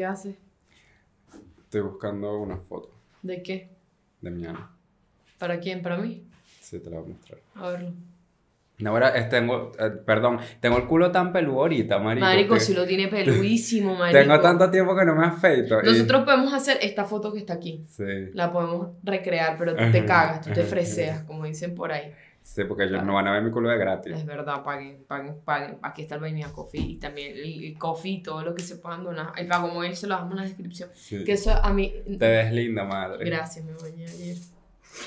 ¿Qué haces? Estoy buscando una foto ¿De qué? de mi Ana. ¿Para quién? ¿Para mí? Sí, te la voy a mostrar. A verlo. No, ahora es- tengo, eh, perdón, tengo el culo tan peludo ahorita, marico. Marico, que si lo tiene peluísimo, marico. Tengo tanto tiempo que no me afeito. y- Nosotros podemos hacer esta foto que está aquí. Sí, La podemos recrear, pero tú te cagas, tú te freseas, como dicen por ahí. Sí, porque ellos no van a ver mi culo de gratis. Es verdad, paguen, paguen, paguen. Aquí está el Vainilla Coffee y también el, el coffee todo lo que se puedan donar. El pago móvil se lo damos en la descripción. Sí. Que eso a mí. Te ves linda, madre. Gracias, me bañé ayer.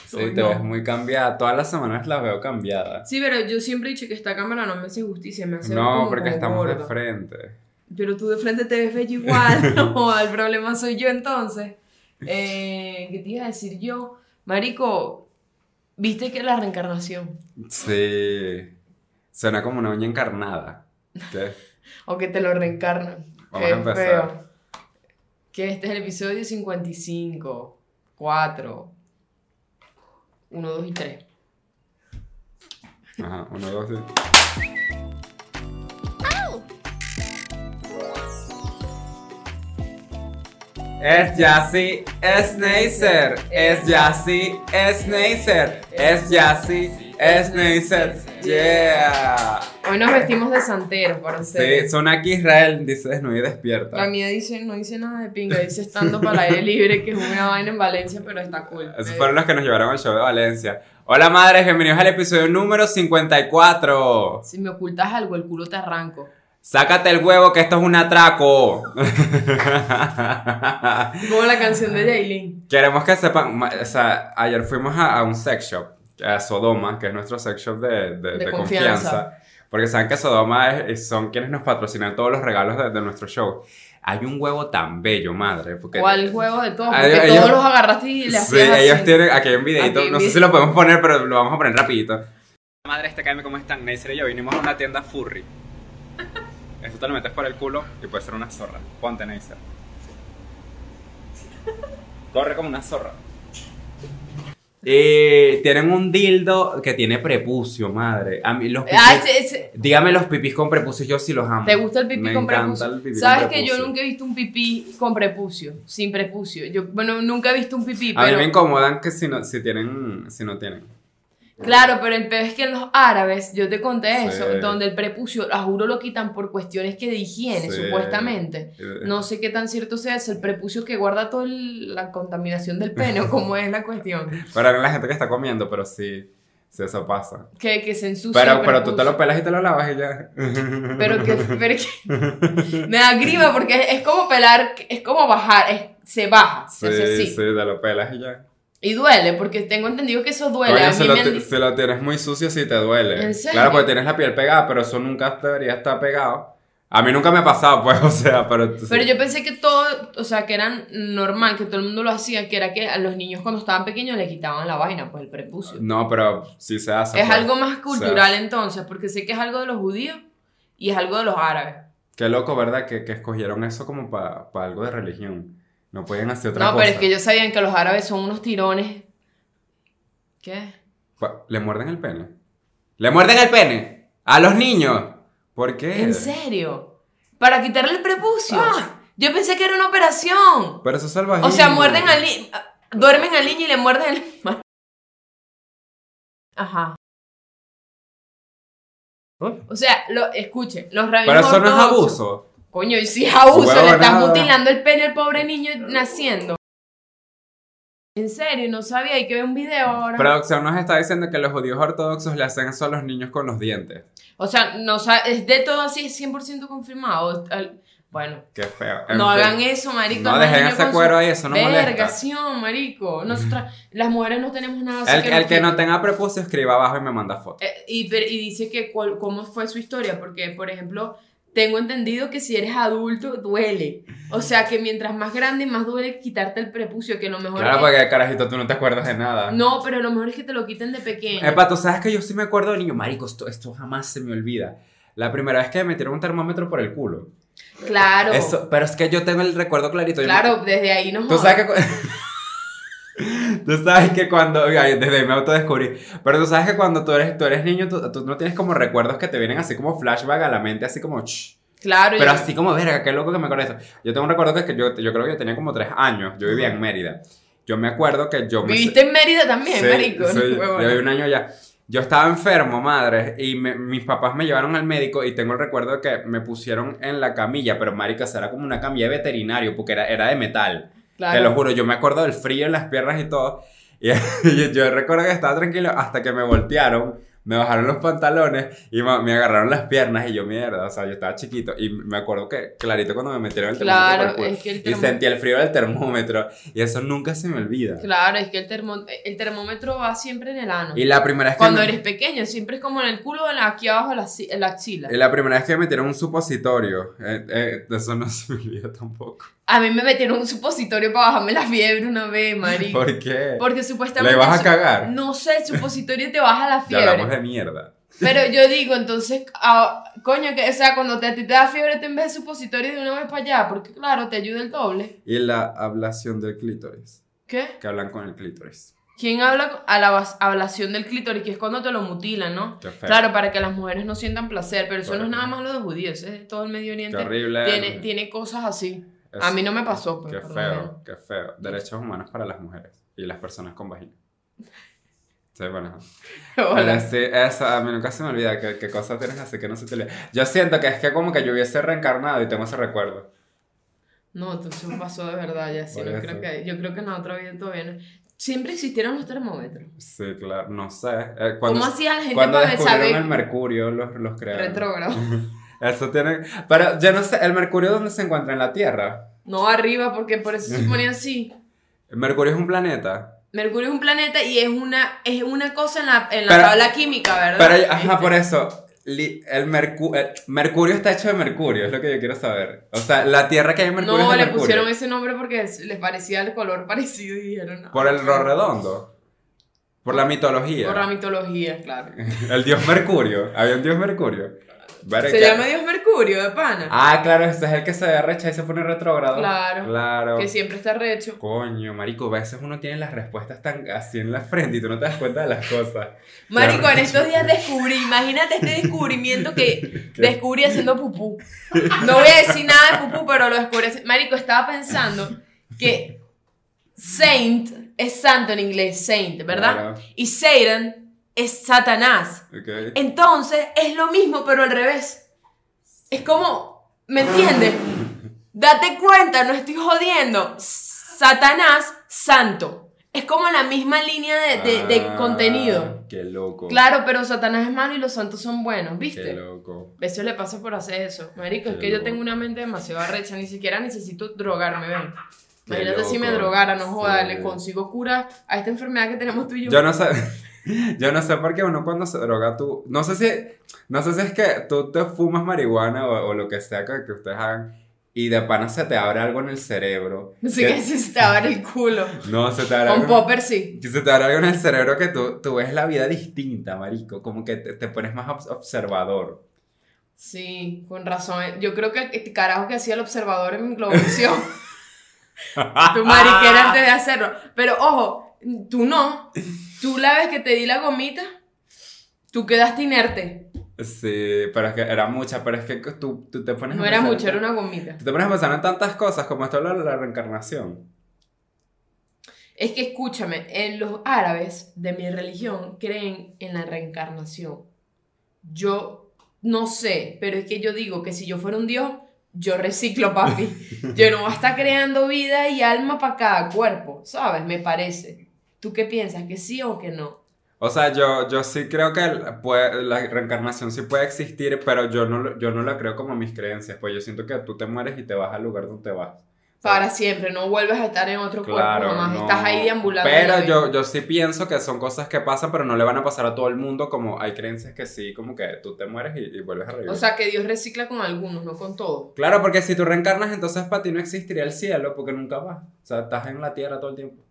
Sí, te no. ves muy cambiada. Todas las semanas las veo cambiadas. Sí, pero yo siempre he dicho que esta cámara no me hace justicia, me hace No, como- porque estamos de frente. Pero tú de frente te ves bello igual. No, el problema soy yo entonces. Eh, ¿Qué te iba a decir yo? Marico, ¿viste que la reencarnación? Sí. Suena como una uña encarnada. ¿Qué? O que te lo reencarnan. Vamos Qué a empezar. feo. Que este es el episodio 55, 4, 1, 2 y 3. Ajá, uno, dos, sí. Es Yassi, es Neisser, es Yassi, es Neisser, es Yassi, es Neisser, yeah. Hoy nos vestimos de santeros para Sí, ustedes. son aquí Israel, dice desnudo y La despierta. mía dice, no dice nada de pinga, dice estando para el aire libre, que es una vaina en Valencia, pero está cool. Esos fueron los que nos llevaron al show de Valencia. Hola madres, bienvenidos al episodio número 54. Si me ocultas algo, el culo te arranco. Sácate el huevo que esto es un atraco. Como la canción de Jaylin. Queremos que sepan, o sea, ayer fuimos a, a un sex shop, a Sodoma, que es nuestro sex shop de, de- De de confianza. confianza. porque saben que Sodoma es- son quienes nos patrocinan todos los regalos de, de nuestro show. Hay un huevo tan bello, madre. Porque, ¿Cuál juego de todos? Porque ellos- todos los agarraste y le Sí, hacías así. ellos tienen, aquí hay un videito, Aquí no sé si lo podemos poner, pero lo vamos a poner rapidito. Madre, este cállame cómo están, Neisser y yo vinimos a una tienda furry. Eso te lo metes por el culo y puede ser una zorra. Ponte, Neisser. Corre como una zorra. Y tienen un dildo que tiene prepucio, madre. A mí los pipis, Ah, ese- Dígame los pipis con prepucio, yo sí los amo. ¿Te gusta el pipí Me con prepucio? el pipí Sabes con que yo nunca he visto un pipí con prepucio, sin prepucio. Yo, bueno, nunca he visto un pipí, A mí me incomodan que si no, si tienen, si no tienen. Claro, pero el peor es que en los árabes, yo te conté eso, Sí. donde el prepucio, a juro lo quitan por cuestiones que de higiene, Sí. supuestamente. No sé qué tan cierto sea eso, el prepucio que guarda toda la contaminación del pene, o cómo es la cuestión. Para la gente que está comiendo, pero sí, sí eso pasa. Que, que se ensucia. Pero, pero tú te lo pelas y te lo lavas y ya. Pero que, pero que me da grima porque es, es como pelar, es como bajar, es- se baja, se Sí, hace sí, así. te lo pelas y ya. Y duele, porque tengo entendido que eso duele. Coño, si mí lo, han si lo tienes muy sucio, sí te duele. ¿En serio? Claro, porque tienes la piel pegada, pero eso nunca debería estar pegado. A mí nunca me ha pasado, pues, o sea, pero... Pero yo pensé que todo, o sea, que era normal, que todo el mundo lo hacía, que era que a los niños cuando estaban pequeños le quitaban la vaina, pues el prepucio. No, pero sí se hace. es pues. algo más cultural entonces, porque sé que es algo de los judíos y es algo de los árabes. Qué loco, ¿verdad? Que, que escogieron eso como para algo de religión. No pueden hacer otra No, cosa. pero es que ellos sabían que los árabes son unos tirones. ¿Qué? ¿Le muerden el pene? ¿Le muerden el pene? ¿A los niños? ¿Por qué? ¿En serio? ¿Para quitarle el prepucio? Ah. Yo pensé que era una operación. Pero eso es salvaje. O sea, muerden al niño, duermen al niño y le muerden el... Ajá. O sea, lo, escuche, los rabinos Pero eso no es abuso. Coño, y si abuso, Huevo, le estás mutilando el pene al pobre niño naciendo. En serio, no sabía, hay que ver un video ahora. Producción nos está diciendo que los judíos ortodoxos le hacen eso a los niños con los dientes. o sea, no es de todo así, es 100% confirmado. Bueno, Qué feo. En no fin. hagan eso, marico. No dejen ese cuero ahí, eso no molesta. Vergación, marico. Nosotras, las mujeres no tenemos nada El, el que no tenga prepucio, escriba abajo y me manda foto. Eh, y, pero- y dice que cuál- cómo fue su historia, porque, por ejemplo, tengo entendido que si eres adulto, duele. O sea, que mientras más grande, más duele quitarte el prepucio, que lo mejor Claro, es... porque carajito, tú no te acuerdas de nada. No, pero lo mejor es que te lo quiten de pequeño. Epa, tú sabes que yo sí me acuerdo de niño. Marico, esto, esto jamás se me olvida. La primera vez que me metieron un termómetro por el culo. Claro. Eso, pero es que yo tengo el recuerdo clarito. Yo me- claro, desde ahí nos Tú sabes que. Tú sabes que cuando. Desde me autodescubrí. Pero tú sabes que cuando tú eres, tú eres niño, tú, tú no tienes como recuerdos que te vienen así como flashback a la mente, así como. "Ch". Claro, Pero yo- así como, verga, qué loco que me acuerdo de eso. Yo tengo un recuerdo que, es que yo, yo creo que yo tenía como tres años. Yo vivía en Mérida. Yo me acuerdo que yo me... Viviste en Mérida también, Sí, marico. sí, no, huevona. yo viví un año ya. Yo estaba enfermo, madre, y me- mis papás me llevaron al médico y tengo el recuerdo de que me pusieron en la camilla, pero marica, esa era como una camilla de veterinario porque era, era de metal. Claro. Te lo juro, yo me acuerdo del frío en las piernas y todo. Y yo, yo recuerdo que estaba tranquilo hasta que me voltearon, me bajaron los pantalones y me agarraron las piernas y yo, mierda, o sea, yo estaba chiquito. Y me acuerdo que, clarito, cuando me metieron el termómetro Claro, es que el y termo- sentí el frío del termómetro y eso nunca se me olvida. Claro, es que el, termo- el termómetro va siempre en el ano. Y la primera vez que Cuando me- eres pequeño, siempre es como en el culo o en la- aquí abajo en la, en la axila. Y la primera vez que me metieron un supositorio, eh, eh, eso no se me olvida tampoco. A mí me metieron un supositorio para bajarme la fiebre una vez, marico. ¿Por qué? Porque supuestamente... ¿Le vas a cagar? No sé, el supositorio te baja la Ya hablamos fiebre. de mierda. Pero yo digo, entonces, ah, coño, que, o sea, cuando te, te da fiebre, te en vez de supositorio de una vez para allá, porque claro, te ayuda el doble. Y la ablación del clítoris, ¿Qué? que hablan con el clítoris. ¿Quién habla a la ablación del clítoris? Que es cuando te lo mutilan, ¿no? Qué feo. Claro, para que las mujeres no sientan placer, pero eso no es nada más lo de judíos, es de todo el Medio Qué Oriente. horrible. Tiene, tiene cosas así. Es- A mí no me pasó, pues, Qué feo, qué feo. Derechos humanos para las mujeres y las personas con vagina. Sí, bueno. Hola. Pero sí, eso, a mí nunca se me olvida qué, qué cosas tienes así que no se te olvida. Yo siento que es que como que yo hubiese reencarnado y tengo ese recuerdo. No, entonces me pasó de verdad ya, sí, no eso. creo que, yo creo que en la otra vida todavía no. Siempre existieron los termómetros. Sí, claro, no sé. Eh, cuando, ¿Cómo hacía la gente cuando para descubrieron saber el mercurio, los, los crearon. retrógrado? Eso tiene. Pero yo no sé, ¿el mercurio dónde se encuentra? ¿En la Tierra? No arriba, porque por eso se ponía así. ¿El mercurio es un planeta? Mercurio es un planeta y es una, es una cosa en la, en la Pero- tabla química, ¿verdad? Pero, ajá, Este, por eso. li- El, mercu- el mercurio está hecho de mercurio, es lo que yo quiero saber. O sea, la Tierra que hay en mercurio No, es de le mercurio. pusieron ese nombre porque es- les parecía el color parecido y dijeron. Por el ah, ro redondo. Por la mitología. Por la mitología, claro. El dios Mercurio. Había un dios Mercurio. Verga. Se llama Dios Mercurio, de pana. Ah, claro, ese es el que se arrecha y se pone retrógrado. Claro. Claro. Que siempre está recho. Coño, marico, a veces uno tiene las respuestas tan así en la frente y tú no te das cuenta de las cosas. Marico, en estos días descubrí, imagínate este descubrimiento que ¿Qué? descubrí haciendo pupú. No voy a decir nada de pupú, pero lo descubrí. Marico, estaba pensando que saint es santo en inglés, saint, ¿verdad? Claro. Y Satan es Satanás. Entonces es lo mismo, pero al revés. Es como, ¿me entiendes? Date cuenta, no estoy jodiendo. Satanás, santo. Es como la misma línea de, de- de Ah, contenido. Qué loco. Claro, pero Satanás es malo y los santos son buenos, Qué ¿viste? loco. Eso le pasa por hacer eso. Marico, es Qué que yo tengo una mente demasiado arrecha, ni siquiera necesito drogarme, ven. Qué Imagínate si me drogara, no joda, Sí. le consigo cura a esta enfermedad que tenemos tú y yo. Yo no sé. Yo no sé por qué uno cuando se droga tú. No sé si. No sé si es que tú te fumas marihuana o, o lo que sea que, que ustedes hagan. Y de pana se te abre algo en el cerebro. No sé que- si se te abre el culo. No, se te abre Con algo. popper sí. Que se te abre algo en el cerebro que tú, tú ves la vida distinta, marico. Como que te, te pones más obs- observador. Sí, con razón. Yo creo que el carajo que hacía el observador en mi Globovisión. tu mariquera antes de hacerlo. Pero ojo, tú no. Tú la vez que te di la gomita, tú quedaste inerte. Sí, pero es que era mucha, pero es que tú, tú te pones No a era mucho, era una gomita. Tú te pones a pensar en tantas cosas como esto de la reencarnación. Es que escúchame, en los árabes de mi religión creen en la reencarnación. Yo no sé, pero es que yo digo que si yo fuera un dios, yo reciclo, papi. Yo no voy a estar creando vida y alma para cada cuerpo, ¿sabes? Me parece. ¿Tú qué piensas? ¿Que sí o que no? O sea, yo, yo sí creo que puede- la reencarnación sí puede existir, pero yo no, yo no la creo como mis creencias, pues yo siento que tú te mueres y te vas al lugar donde te vas. Para siempre, no vuelves a estar en otro Claro, cuerpo, mamá. no. Estás ahí deambulando. Pero yo, yo sí pienso que son cosas que pasan, pero no le van a pasar a todo el mundo, como hay creencias que sí, como que tú te mueres y, y vuelves a revivir. O sea, que Dios recicla con algunos, no con todos. claro, porque si tú reencarnas, entonces para ti no existiría el cielo, porque nunca vas. O sea, estás en la tierra todo el tiempo.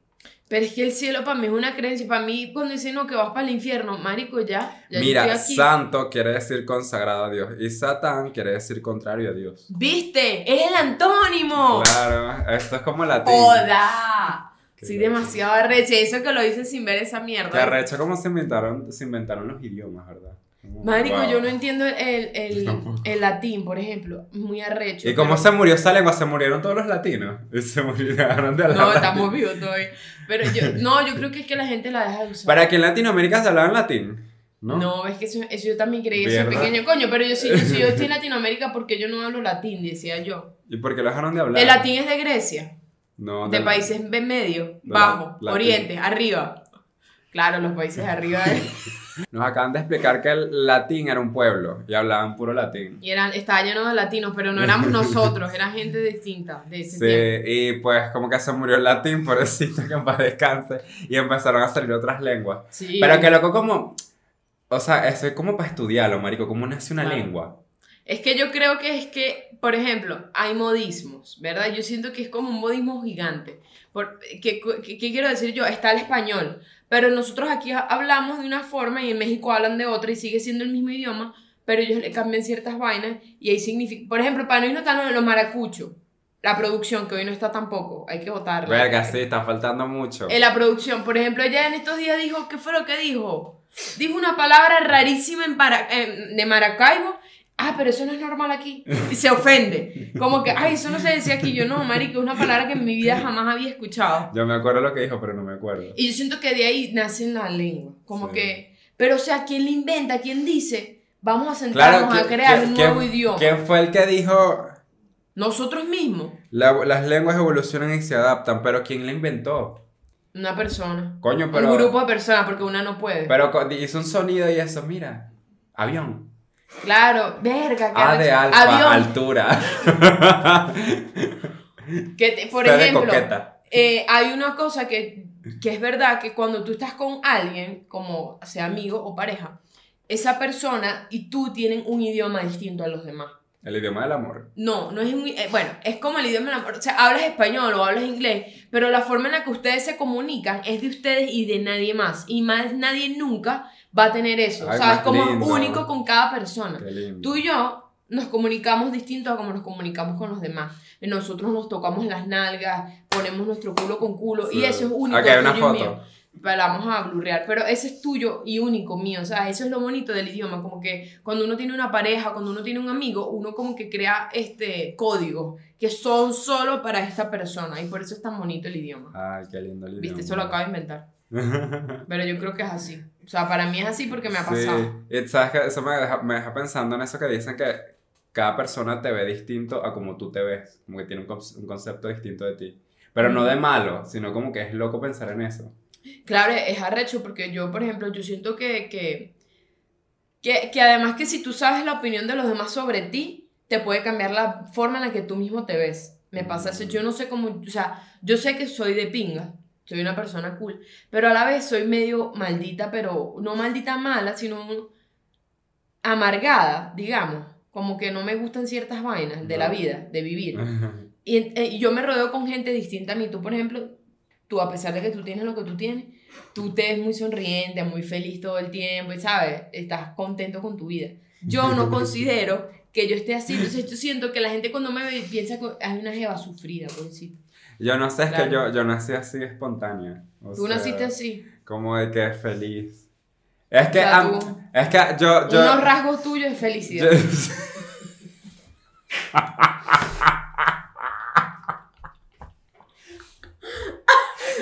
Pero es que el cielo para mí es una creencia. Para mí, cuando dicen no, que vas para el infierno, marico, ya. ya yo Mira, estoy aquí. santo quiere decir consagrado a Dios y satán quiere decir contrario a Dios. ¿Viste? ¡Es el antónimo! Claro, esto es como latín. Qué Sí, demasiado arrecha. Eso que lo dicen sin ver esa mierda. Que arrecho como se inventaron, se inventaron los idiomas, ¿verdad? Marico, Wow. yo no entiendo el, el, el latín, por ejemplo. Muy arrecho. ¿Y cómo pero- se murió esa lengua? Se murieron todos los latinos. Se murieron de hablar No, estamos vivos todavía. Pero yo, no, yo creo que es que la gente la deja de usar. Para que en Latinoamérica se hablaban latín. ¿No? No, es que eso, eso yo también creí, ¿Verdad? pequeño coño, pero yo sí, yo, sí, yo estoy en Latinoamérica porque yo no hablo latín, decía yo. ¿Y por qué lo dejaron de hablar? El latín es de Grecia, No, de del- países en medio, de bajo, la- oriente, arriba. Claro, los países de arriba. Nos acaban de explicar que el latín era un pueblo y hablaban puro latín. Y eran, estaba lleno de latinos, pero no éramos nosotros, era gente distinta de ese tiempo. Sí, y pues como que se murió el latín, pobrecito que en paz descanse, y empezaron a salir otras lenguas. Sí. Pero que loco como, o sea, eso es como para estudiarlo, marico, cómo nace una Claro. lengua. Es que yo creo que es que, por ejemplo, hay modismos, ¿verdad? Yo siento que es como un modismo gigante. Por, ¿qué, qué- qué quiero decir yo? Está el español, pero nosotros aquí ha- hablamos de una forma y en México hablan de otra y sigue siendo el mismo idioma, pero ellos le cambian ciertas vainas y ahí significa... Por ejemplo, para no están los, los maracuchos, la producción, que hoy no está tampoco, hay que votarla. Verga, sí, está faltando mucho. En la producción, por ejemplo, ella en estos días dijo, ¿qué fue lo que dijo? Dijo una palabra rarísima en para- de Maracaibo. Ah, pero eso no es normal aquí. Y se ofende. Como que, ay, eso no se decía aquí. Yo no, marico, es una palabra que en mi vida jamás había escuchado. Yo me acuerdo lo que dijo, pero no me acuerdo. Y yo siento que de ahí nace la lengua. Como Sí. que, pero o sea, ¿quién le inventa? ¿Quién dice? Vamos a sentarnos a ¿quién- crear un nuevo idioma. ¿Quién fue el que dijo Nosotros mismos, "La- las lenguas evolucionan y se adaptan? Pero ¿quién la inventó? una persona. Coño, pero... un grupo de personas, porque una no puede. Pero hizo un sonido y eso, mira. Avión. Claro, verga, A de arrecho. alfa, Avión. altura. Que te- por de ejemplo, eh, hay una cosa que, que es verdad que cuando tú estás con alguien, como sea amigo o pareja, esa persona y tú tienen un idioma distinto a los demás. El idioma del amor. No, no es un... eh, bueno, es como el idioma del amor. O sea, hablas español o hablas inglés, pero la forma en la que ustedes se comunican es de ustedes y de nadie más. Y más nadie nunca va a tener eso. Ay, o sea, es como lindo. único con cada persona. Qué lindo. Tú y yo nos comunicamos distinto a como nos comunicamos con los demás. Nosotros nos tocamos las nalgas, ponemos nuestro culo con culo y eso es único. Aquí hay una foto. mío. La vamos a blurrear, pero ese es tuyo y único mío, o sea, eso es lo bonito del idioma, como que cuando uno tiene una pareja, cuando uno tiene un amigo, uno como que crea este códigos que son solo para esta persona y por eso es tan bonito el idioma. Ay, qué lindo el idioma. Viste, eso lo acabo de inventar, pero yo creo que es así. O sea, para mí es así porque me ha pasado. Sí, sabes que eso me deja, me deja pensando en eso que dicen que cada persona te ve distinto a como tú te ves, como que tiene un, un concepto distinto de ti. Pero no de malo, sino como que es loco pensar en eso. Claro, es arrecho porque yo, por ejemplo, yo siento que, que, que, que además que si tú sabes la opinión de los demás sobre ti, te puede cambiar la forma en la que tú mismo te ves. Me pasa eso, yo no sé cómo, o sea, yo sé que soy de pinga, soy una persona cool, pero a la vez soy medio maldita, pero no maldita mala, sino amargada, digamos, como que no me gustan ciertas vainas de la vida, de vivir. Y eh, yo me rodeo con gente distinta a mí. Tú, por ejemplo, tú, a pesar de que tú tienes lo que tú tienes, tú te ves muy sonriente, muy feliz todo el tiempo y, ¿sabes? Estás contento con tu vida. Yo no considero que yo esté así. Entonces, yo siento que la gente cuando me ve piensa que hay una jeva sufrida, por decir. Yo no sé, es Claro. que yo, yo nací así espontánea. o Tú sea, naciste así. Como de que feliz. Es que, O sea, am- tú- es que yo... yo Unos rasgos tuyos de felicidad. yo-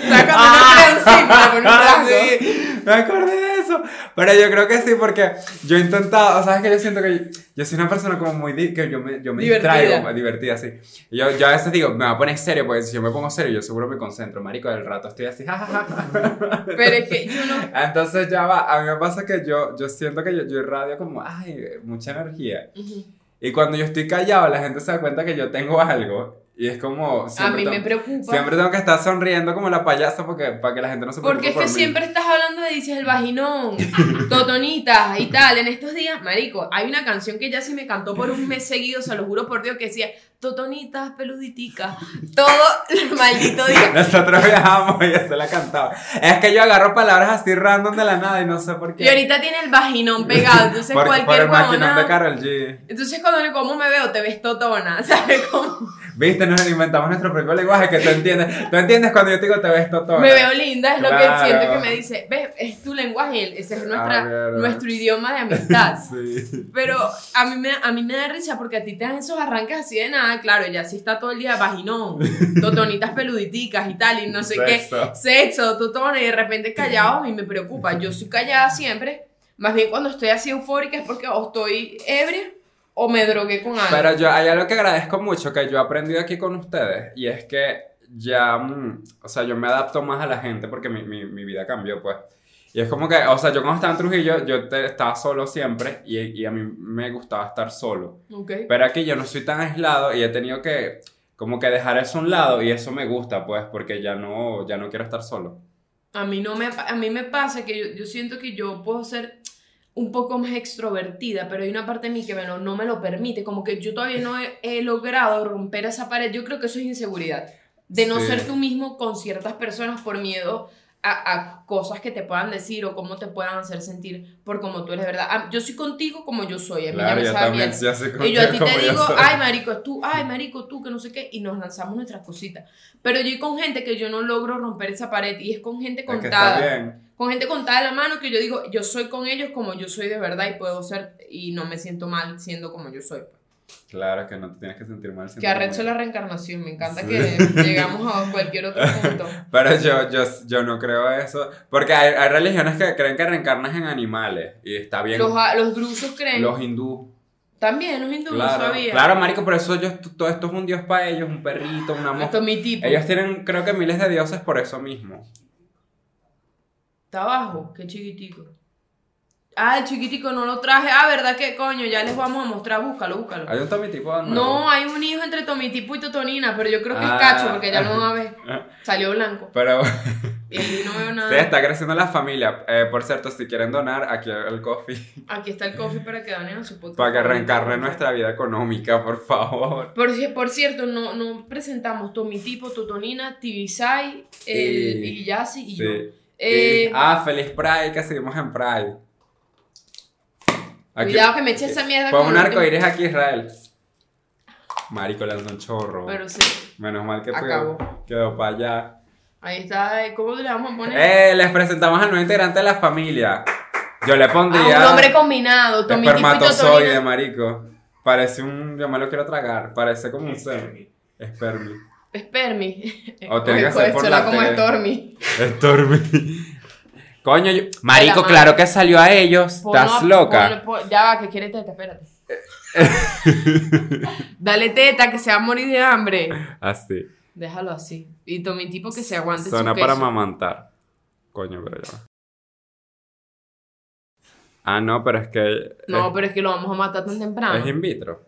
¿Sabes cuando uno crea un símbolo con un rasgo? Sí, me acordé de eso. Pero yo creo que sí, porque yo he intentado, ¿sabes que Yo siento que yo, yo soy una persona como muy, di- que yo me, yo me Divertida. distraigo, divertida, sí. Y yo, yo a veces digo, me voy a poner serio, porque si yo me pongo serio, yo seguro me concentro, marico, del rato estoy así, jajaja. Pero es que yo no... Entonces ya va, a mí me pasa que yo, yo siento que yo, yo irradio como, ay, mucha energía. Ujú. Y cuando yo estoy callado, la gente se da cuenta que yo tengo algo. Y es como, A mí me preocupa. Siempre tengo que estar sonriendo como la payasa porque, para que la gente no se Porque preocupe es que por mí. siempre estás hablando de dices el vaginón, totonitas y tal. En estos días, marico, hay una canción que ya sí me cantó por un mes seguido, se lo juro por Dios, que decía totonitas, peluditicas, todo el maldito día. Nosotros viajamos y se la cantaba. Es que yo agarro palabras así random de la nada y no sé por qué. Y ahorita tiene el vaginón pegado, entonces por, por cualquier el maquinón de Carol G. Entonces cuando le como me veo, te ves totona, ¿sabes cómo? Viste, nos inventamos nuestro propio lenguaje que tú entiendes. Tú entiendes cuando yo te digo te ves totona. Me veo linda, es lo que Claro. siento que me dice. ¿Ves? Es tu lenguaje, ese es nuestra, Ah, claro. nuestro idioma de amistad. Sí. Pero a mí, me, a mí me da risa porque a ti te dan esos arranques así de nada. Claro, ya sí está todo el día vaginón, totonitas peluditicas y tal, y no sé qué. Sexo. Totona, y de repente callado a mí me preocupa. Yo soy callada siempre. Más bien cuando estoy así eufórica es porque o estoy ebria o me drogué con algo. Pero yo, hay algo que agradezco mucho que yo he aprendido aquí con ustedes y es que ya, mm, o sea, yo me adapto más a la gente porque mi, mi, mi vida cambió, pues. Y es como que, o sea, yo cuando estaba en Trujillo, yo te- estaba solo siempre y, y a mí me gustaba estar solo. Ok. Pero aquí yo no soy tan aislado y he tenido que, como que dejar eso a un lado y eso me gusta, pues, porque ya no, ya no quiero estar solo. A mí, no me, a mí me pasa que yo, yo siento que yo puedo ser un poco más extrovertida, pero hay una parte de mí que me lo- no me lo permite, como que yo todavía no he, he logrado romper esa pared. Yo creo que eso es inseguridad, de no Sí. ser tú mismo con ciertas personas por miedo a, a cosas que te puedan decir o cómo te puedan hacer sentir por como tú eres, ¿verdad? Ah, Yo soy contigo como yo soy, a mí ya me también, bien. ya sé Y yo a ti te digo, ay, marico, tú, ay, marico, tú, que no sé qué, y nos lanzamos nuestras cositas. Pero yo y con gente que yo no logro romper esa pared, y es con gente Es contada. Con gente contada de la mano que yo digo, yo soy con ellos como yo soy de verdad y puedo ser, y no me siento mal siendo como yo soy. Claro, que no te tienes que sentir mal. Que arrecho la reencarnación, me encanta Sí. que llegamos a cualquier otro punto. Pero yo, yo, yo no creo eso. Porque hay, hay religiones que creen que reencarnas en animales. Y está bien. Los, los drusos creen, Los hindú. también los hindúes, no Claro, sabía. claro, marico, por eso ellos, todo esto es un dios para ellos, un perrito, una Esto mosca. es mi tipo. Ellos tienen, creo que miles de dioses por eso mismo. Está abajo, qué chiquitico. Ah, el chiquitico no lo traje. Ah, ¿verdad que coño? Ya les vamos a mostrar, búscalo, búscalo. Hay un tomitipo nuevo. No, hay un hijo entre Tomitipo y Totonina, pero yo creo que Ah. es cacho porque ya no va a ver. Salió blanco. Pero Y no veo nada. sí, está creciendo la familia. Eh, por cierto, si quieren donar, aquí el coffee. Aquí está el coffee para que donen a su podcast. Para que reencarne nuestra vida económica, por favor. Por, por cierto, no, no presentamos Tomitipo, Totonina, Tibisay, el, Y- y Yassi y Sí. yo. Eh, ah, feliz Pride, que seguimos en Pride. Aquí- cuidado que me eche esa mierda. Pon con un arco iris aquí, Israel. Marico, le ando un chorro. Pero sí, Menos mal que Acabó. quedó, quedó para allá. ahí está. eh, ¿Cómo le vamos a poner? ¡Eh! Les presentamos al nuevo integrante de la familia. Yo le Ah, pondría. un nombre combinado, espermatozoide, marico. Parece un. Yo me lo quiero tragar. Parece como un semen. Espermi. Spermi. O tiene que ser por la como. Stormy. Stormy. Coño, yo- Marico, claro que salió a ellos. Estás loca. pon- ya va, que quiere teta, espérate. Dale teta, que se va a morir de hambre. Así. Déjalo así. Y Tomitipo que se aguante Zona su para queso. mamantar. Coño, pero ya. va. Ah, no, pero es que. No, es, pero es que lo vamos a matar tan temprano. es in vitro.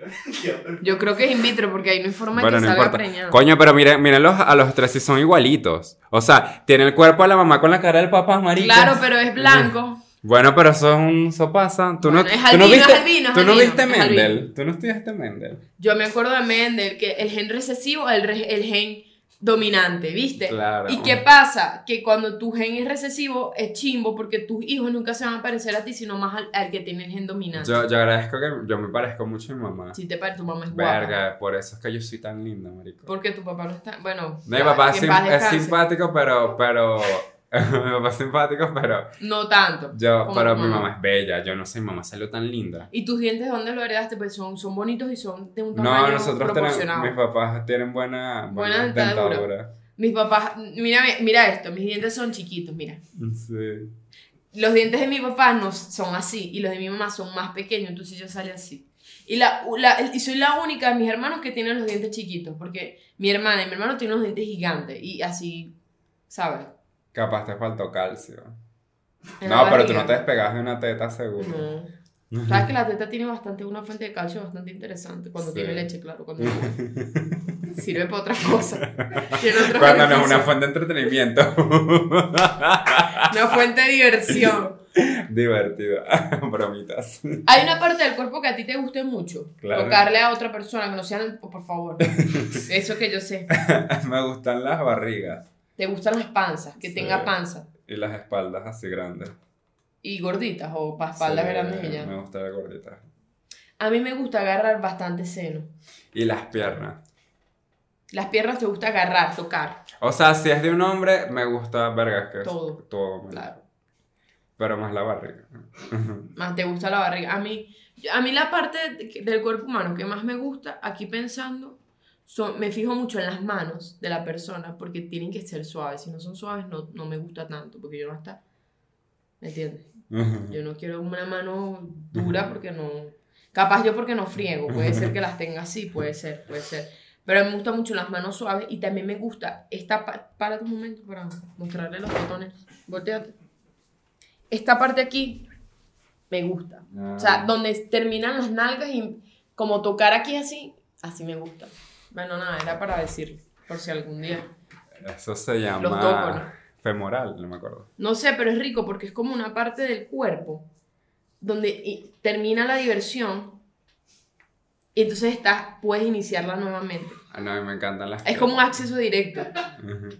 Yo creo que es in vitro porque ahí no hay forma Bueno, de que no salga importa. preñado. Coño, pero miren, miren los, a los tres si son igualitos. O sea, tiene el cuerpo de la mamá con la cara del papá, marico. Claro, pero es blanco. Bueno, pero eso, es un- eso pasa. ¿Tú no, es tú no albino, viste, es albino, es ¿tú no albino, viste Mendel? albino. ¿Tú no estudiaste Mendel? Yo me acuerdo de Mendel, que el gen recesivo es el, re- el gen dominante, ¿viste? Claro. ¿Y qué pasa? Que cuando tu gen es recesivo es chimbo porque tus hijos nunca se van a parecer a ti, sino más al, al que tiene el gen dominante. Yo, yo agradezco que yo me parezco mucho a mi mamá. Si te parece, tu mamá es guapa. Verga, por eso es que yo soy tan linda, marico. Porque tu papá no está. Bueno. No, mi papá es, sim- es simpático, pero, pero, mi papá es simpático, pero No tanto. yo, pero mi mamá es bella, yo no sé, mi mamá salió tan linda. ¿Y tus dientes de dónde lo heredaste? Pues son, son bonitos y son de un tamaño No, nosotros tenemos, mis papás tienen buena, Buena buena dentadura. dentadura. Mis papás, mira, mira esto, mis dientes son chiquitos, mira. Sí. Los dientes de mi papá no son así y los de mi mamá son más pequeños, entonces yo sale así. Y, la, la- y soy la única de mis hermanos que tiene los dientes chiquitos, porque mi hermana y mi hermano tienen los dientes gigantes y así, ¿sabes? Capaz te faltó calcio. En No, pero tú no te despegas de una teta seguro. No. Sabes que la teta tiene bastante, una fuente de calcio bastante interesante cuando Sí. tiene leche, claro. Cuando sirve para otras cosas. Cuando no es una fuente de entretenimiento. Una fuente de diversión. Divertido. Bromitas. Hay una parte del cuerpo que a ti te guste mucho. Claro. Tocarle a otra persona que no sea, por favor. Eso que yo sé. Me gustan las barrigas Te gustan las panzas, que Sí. tenga panza. y las espaldas así grandes. Y gorditas o pa- espaldas Sí, grandes y ya. Me gusta la gordita. A mí me gusta agarrar bastante seno. Y las piernas. Las piernas te gusta agarrar, tocar. O sea, si es de un hombre, me gusta, verga, es que Todo. todo. me- Claro. Pero más la barriga. Más te gusta la barriga. A mí, a mí la parte de- del cuerpo humano que más me gusta, aquí pensando, son, me fijo mucho en las manos de la persona porque tienen que ser suaves. Si no son suaves, no, no me gusta tanto porque yo no está. ¿Me entiendes? Yo no quiero una mano dura porque no. Capaz yo porque no friego. Puede ser que las tenga así, puede ser, puede ser. Pero me gustan mucho las manos suaves y también me gusta esta parte. Para tu momento para mostrarle los botones. Volteate. Esta parte aquí me gusta. Ah. O sea, donde terminan las nalgas y como tocar aquí así, así me gusta. Bueno, nada, era para decir, por si algún día. Eso se llama Los toco, ¿no? femoral, no me acuerdo. No sé, pero es rico porque es como una parte del cuerpo donde termina la diversión y entonces estás, puedes iniciarla nuevamente. Ah, no, a mí me encantan las Es como un acceso directo.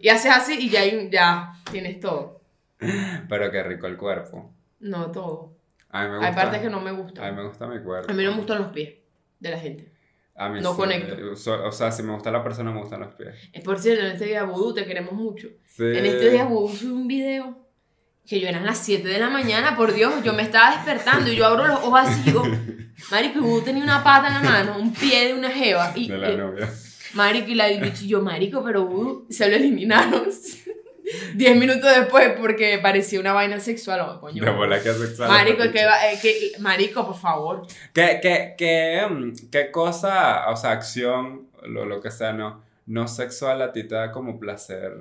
Y haces así y ya, ya tienes todo. Pero qué rico el cuerpo. No, todo. A mí me gusta. Hay partes que no me A mí gustan. me gusta mi cuerpo. A mí no me gustan los pies de la gente. A mí no sí, conecto. so- o sea, si me gusta la persona, me gustan los pies. Es por cierto, en este día Vudú te queremos mucho. Sí. En este día Vudú subió un video que yo eran las 7 de la mañana, por Dios, yo me estaba despertando y yo abro los ojos así y digo, Marico, Vudú tenía una pata en la mano, un pie de una jeva. Y, De la eh, novia. Marico, y la y yo, Marico, pero Vudú se lo eliminaron. Diez minutos después porque parecía una vaina sexual. Oh, coño. De bola que sexual. Marico, es que, eh, que- Marico, por favor. ¿Qué, qué, qué, mm, qué cosa, o sea, acción, lo, lo que sea, no, no sexual a ti te da como placer?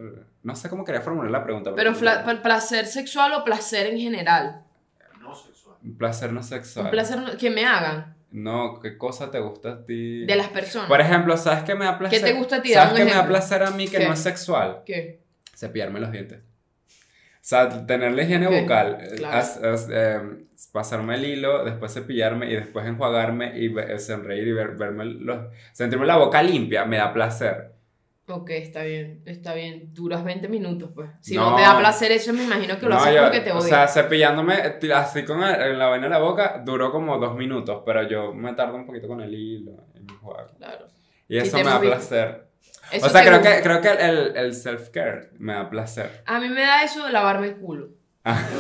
No sé cómo quería formular la pregunta. Pero placer sexual o placer en general. No sexual. Placer no sexual. Un placer no- que me hagan No, ¿qué cosa te gusta a ti? de las personas. Por ejemplo, ¿sabes qué me da placer? te gusta a ti? ¿Sabes qué me da placer a mí que ¿Qué? no es sexual? ¿Qué? Cepillarme los dientes. O sea, tener la higiene Ok, bucal, eh, claro. as- as- eh, pasarme el hilo, después cepillarme y después enjuagarme y eh, sonreír y ver- verme los, sentirme la boca limpia, me da placer. Ok, está bien, está bien. Duras 20 minutos, pues. Si No. no, te da placer eso, me imagino que lo No, haces yo- porque te O odias. sea, cepillándome así con el- en la vaina de la boca duró como dos minutos, pero yo me tardo un poquito con el hilo me enjuago. claro. Y eso me da visto. placer. Eso o sea, creo que, creo que el, el self-care me da placer. A mí me da eso de lavarme el culo.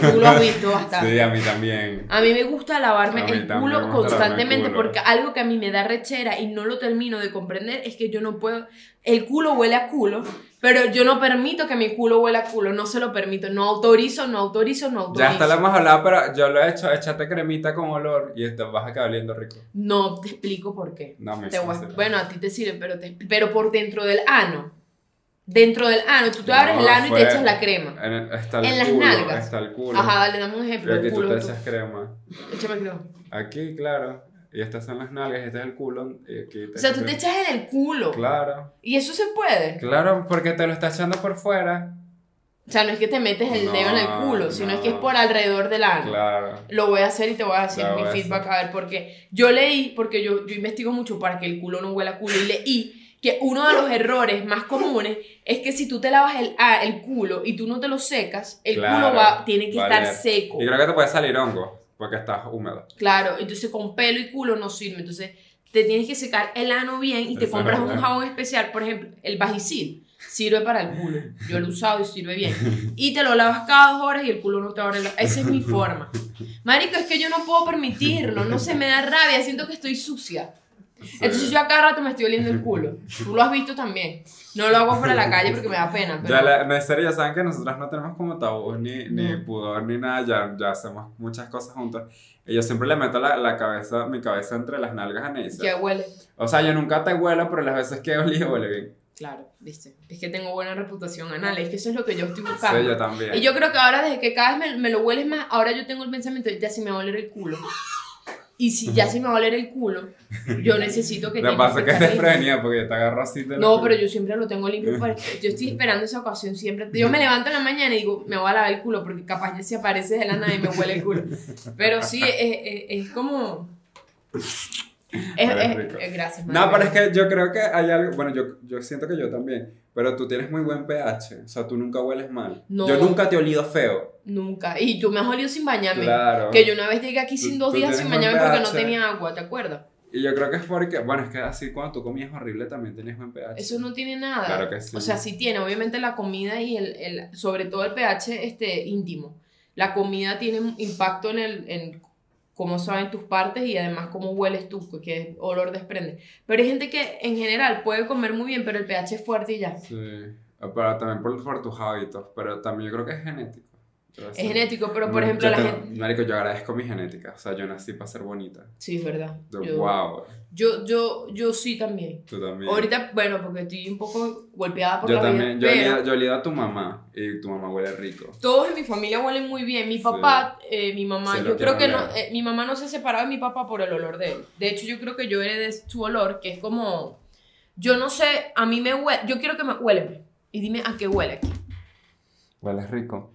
Tú lo has visto bastante. Sí, a mí también. A mí me gusta lavarme el culo lavarme el constantemente culo. porque algo que a mí me da rechera y no lo termino de comprender es que yo no puedo. El culo huele a culo, pero yo no permito que mi culo huela a culo. No se lo permito. No autorizo, no autorizo, no autorizo. Ya hasta lo hemos hablado, pero yo lo he hecho, échate cremita con olor y te vas a quedar oliendo rico. No te explico por qué. No me Te voy a- sirve. bueno, a ti te sirve, pero, te- pero por dentro del ano. Dentro del ano. Tú te abres el ano y te echas la crema. En, el- está el En las nalgas. Está el culo. Ajá, dale, dame un ejemplo. El aquí tú culo te de tu- echas crema. Échame crema. Aquí, claro. Y estas son las nalgas y este es el culo. Y aquí te O sea, tú te echas en el culo. Claro. Y eso se puede. Claro, porque te lo está echando por fuera. O sea, no es que te metes el dedo en el culo, sino es que es por alrededor del ano. Claro. Lo voy a hacer y te voy a decir mi a feedback a ver, porque yo leí, porque yo, yo investigo mucho para que el culo no huela a culo, y leí que uno de los errores más comunes es que si tú te lavas el, ah, el culo y tú no te lo secas, el Claro, culo va, tiene que vale. estar seco. Y creo que te puede salir hongo, porque estás húmedo. Claro, entonces con pelo y culo no sirve. Entonces te tienes que secar el ano bien y te compras un jabón especial. Por ejemplo, el Vagisil sirve para el culo. Yo lo he usado y sirve bien. Y te lo lavas cada dos horas y el culo no te abre la... Esa es mi forma. Marico, es que yo no puedo permitirlo. No se me da rabia. Siento que estoy sucia. Entonces yo a cada rato me estoy oliendo el culo. Tú lo has visto también. No lo hago fuera de la calle porque me da pena. Pero... Ya, la, en serio, ya saben que nosotros no tenemos como tabús ni, ni No. pudor ni nada, ya, ya hacemos muchas cosas juntos. Y yo siempre le meto la, la cabeza, mi cabeza entre las nalgas a Neisa. Que huele. O sea, yo nunca te huelo, pero las veces que he olido huele bien. Claro, viste. Es que tengo buena reputación anal. Es que eso es lo que yo estoy buscando. Sí, yo también. Y yo creo que ahora, desde que cada vez me, me lo hueles más, ahora yo tengo el pensamiento de ya si me va a oler el culo. Y si ya si me va a oler el culo, yo necesito que Lo pasa que es limpio. desprevenida porque te agarro así de No, pero yo siempre lo tengo limpio. para- Yo estoy esperando esa ocasión siempre. Yo me levanto en la mañana y digo, me voy a lavar el culo porque capaz ya se aparece de la nada y me huele el culo. Pero sí, es, es, es como... Es, Pero es es- rico. es- gracias. No, madre. pero es que yo creo que hay algo, bueno, yo, yo siento que yo también, pero tú tienes muy buen pH, o sea, tú nunca hueles mal. No. Yo nunca te he olido feo. Nunca. Y tú me has olido sin bañarme. Claro. Que yo una vez llegué aquí sin Tú- dos días sin bañarme porque no tenía agua, ¿te acuerdas? Y yo creo que es porque, bueno, es que así cuando tú comías horrible también tenías buen pH. Eso no tiene nada. Claro que sí. O sea, sí tiene, obviamente la comida y el, el sobre todo el pH este, íntimo. La comida tiene impacto en, el, en cómo saben tus partes y además cómo hueles tú, pues, qué olor desprende. Pero hay gente que en general puede comer muy bien, pero el pH es fuerte y ya. Sí, pero también por, por tus hábitos, pero también yo creo que es genético. Es genético, pero por ejemplo yo la tengo- gente... Marico, yo agradezco mi genética, o sea, yo nací para ser bonita. Sí, es verdad. Yo, Yo, wow, yo, yo, yo sí también. tú también. Ahorita, bueno, porque estoy un poco golpeada por yo la también, vida, yo, olido- yo olido a tu mamá y tu mamá huele rico. todos en mi familia huelen muy bien. Mi Sí. papá, eh, mi mamá, Sí, yo creo que no, eh, mi mamá no se separaba de mi papá por el olor de él. De hecho, yo creo que yo heredé su olor, que es como, yo no sé, a mí me huele, yo quiero que me huele y dime a qué huele aquí. Huele rico.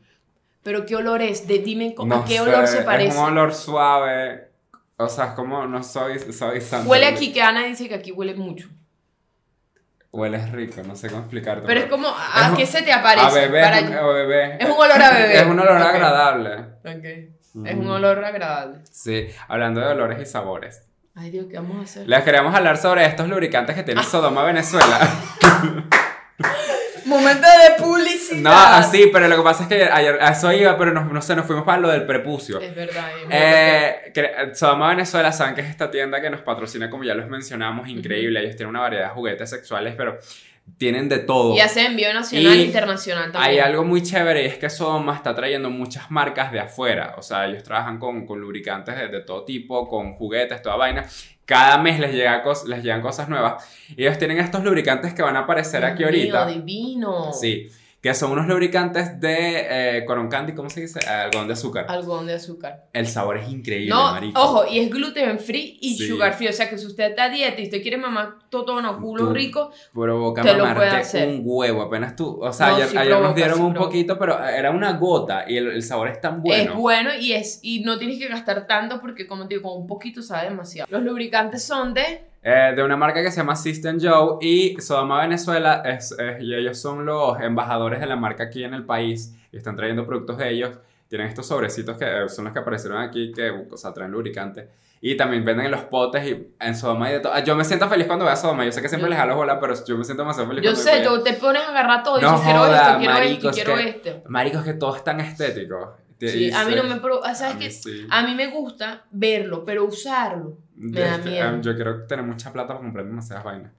Pero qué olor es, de, dime No a qué sé, olor se parece. Es un olor suave. O sea, es como, no soy, soy santo. Huele aquí, que Ana dice que aquí huele mucho. Huele rico, no sé cómo explicarte. Pero es como, ¿a Es un- qué se te aparece? A bebé, Para- es un- a bebé. Es un olor a bebé. Es un olor agradable. Ok. Es un Mm. olor agradable. Sí, hablando de olores y sabores. Ay, Dios, ¿qué vamos a hacer? Les queremos hablar sobre estos lubricantes que tiene Sodoma Venezuela. Momento de publicidad. No, así, pero lo que pasa es que ayer a eso iba, pero no, no sé, nos fuimos para lo del prepucio. Es verdad. es. Eh, que- Sodoma Venezuela, saben que es esta tienda que nos patrocina, como ya los mencionamos, increíble. Ellos tienen una variedad de juguetes sexuales, pero tienen de todo. Y hace envío nacional e internacional también. Hay algo muy chévere y es que Sodoma está trayendo muchas marcas de afuera. O sea, ellos trabajan con, con lubricantes de, de todo tipo, con juguetes, toda vaina. Cada mes les, llega cos- les llegan cosas nuevas. Y ellos tienen estos lubricantes que van a aparecer aquí mío, ahorita. divino. Sí, que son unos lubricantes de eh, coron candy, ¿cómo se dice? Algodón de azúcar. Algodón de azúcar. El sabor es increíble, No, marico. ojo, y es gluten free y Sí. sugar free. O sea que si usted está a dieta y usted quiere mamar totona, culo Tú- rico, Provoca Te lo puede hacer. un huevo, apenas tú. O sea, No, ayer, sí ayer nos dieron sí un provoca. poquito, pero era una gota y el, el sabor es tan bueno. es bueno y es y no tienes que gastar tanto porque como te digo, con un poquito sabe demasiado. Los lubricantes son de Eh, de una marca que se llama System Joe y Sodoma Venezuela es, es- y ellos son los embajadores de la marca aquí en el país y están trayendo productos de ellos. Tienen estos sobrecitos que eh, son los que aparecieron aquí que o sea, traen lubricante. Y también venden en los potes y en Sodoma y de todo. Ah, Yo me siento feliz cuando voy a Sodoma. Yo sé que siempre Yo- les jalo bola, pero yo me siento demasiado feliz Yo sé, tú te pones a agarrar todo y No dices, quiero esto, quiero esto, es quiero este. Marico, es que todo es tan estético. Sí, a mí no me pro- ¿sabes qué? sí. A mí me gusta verlo, pero usarlo me da Es que, miedo. em, Yo quiero tener mucha plata para comprar demasiadas vainas.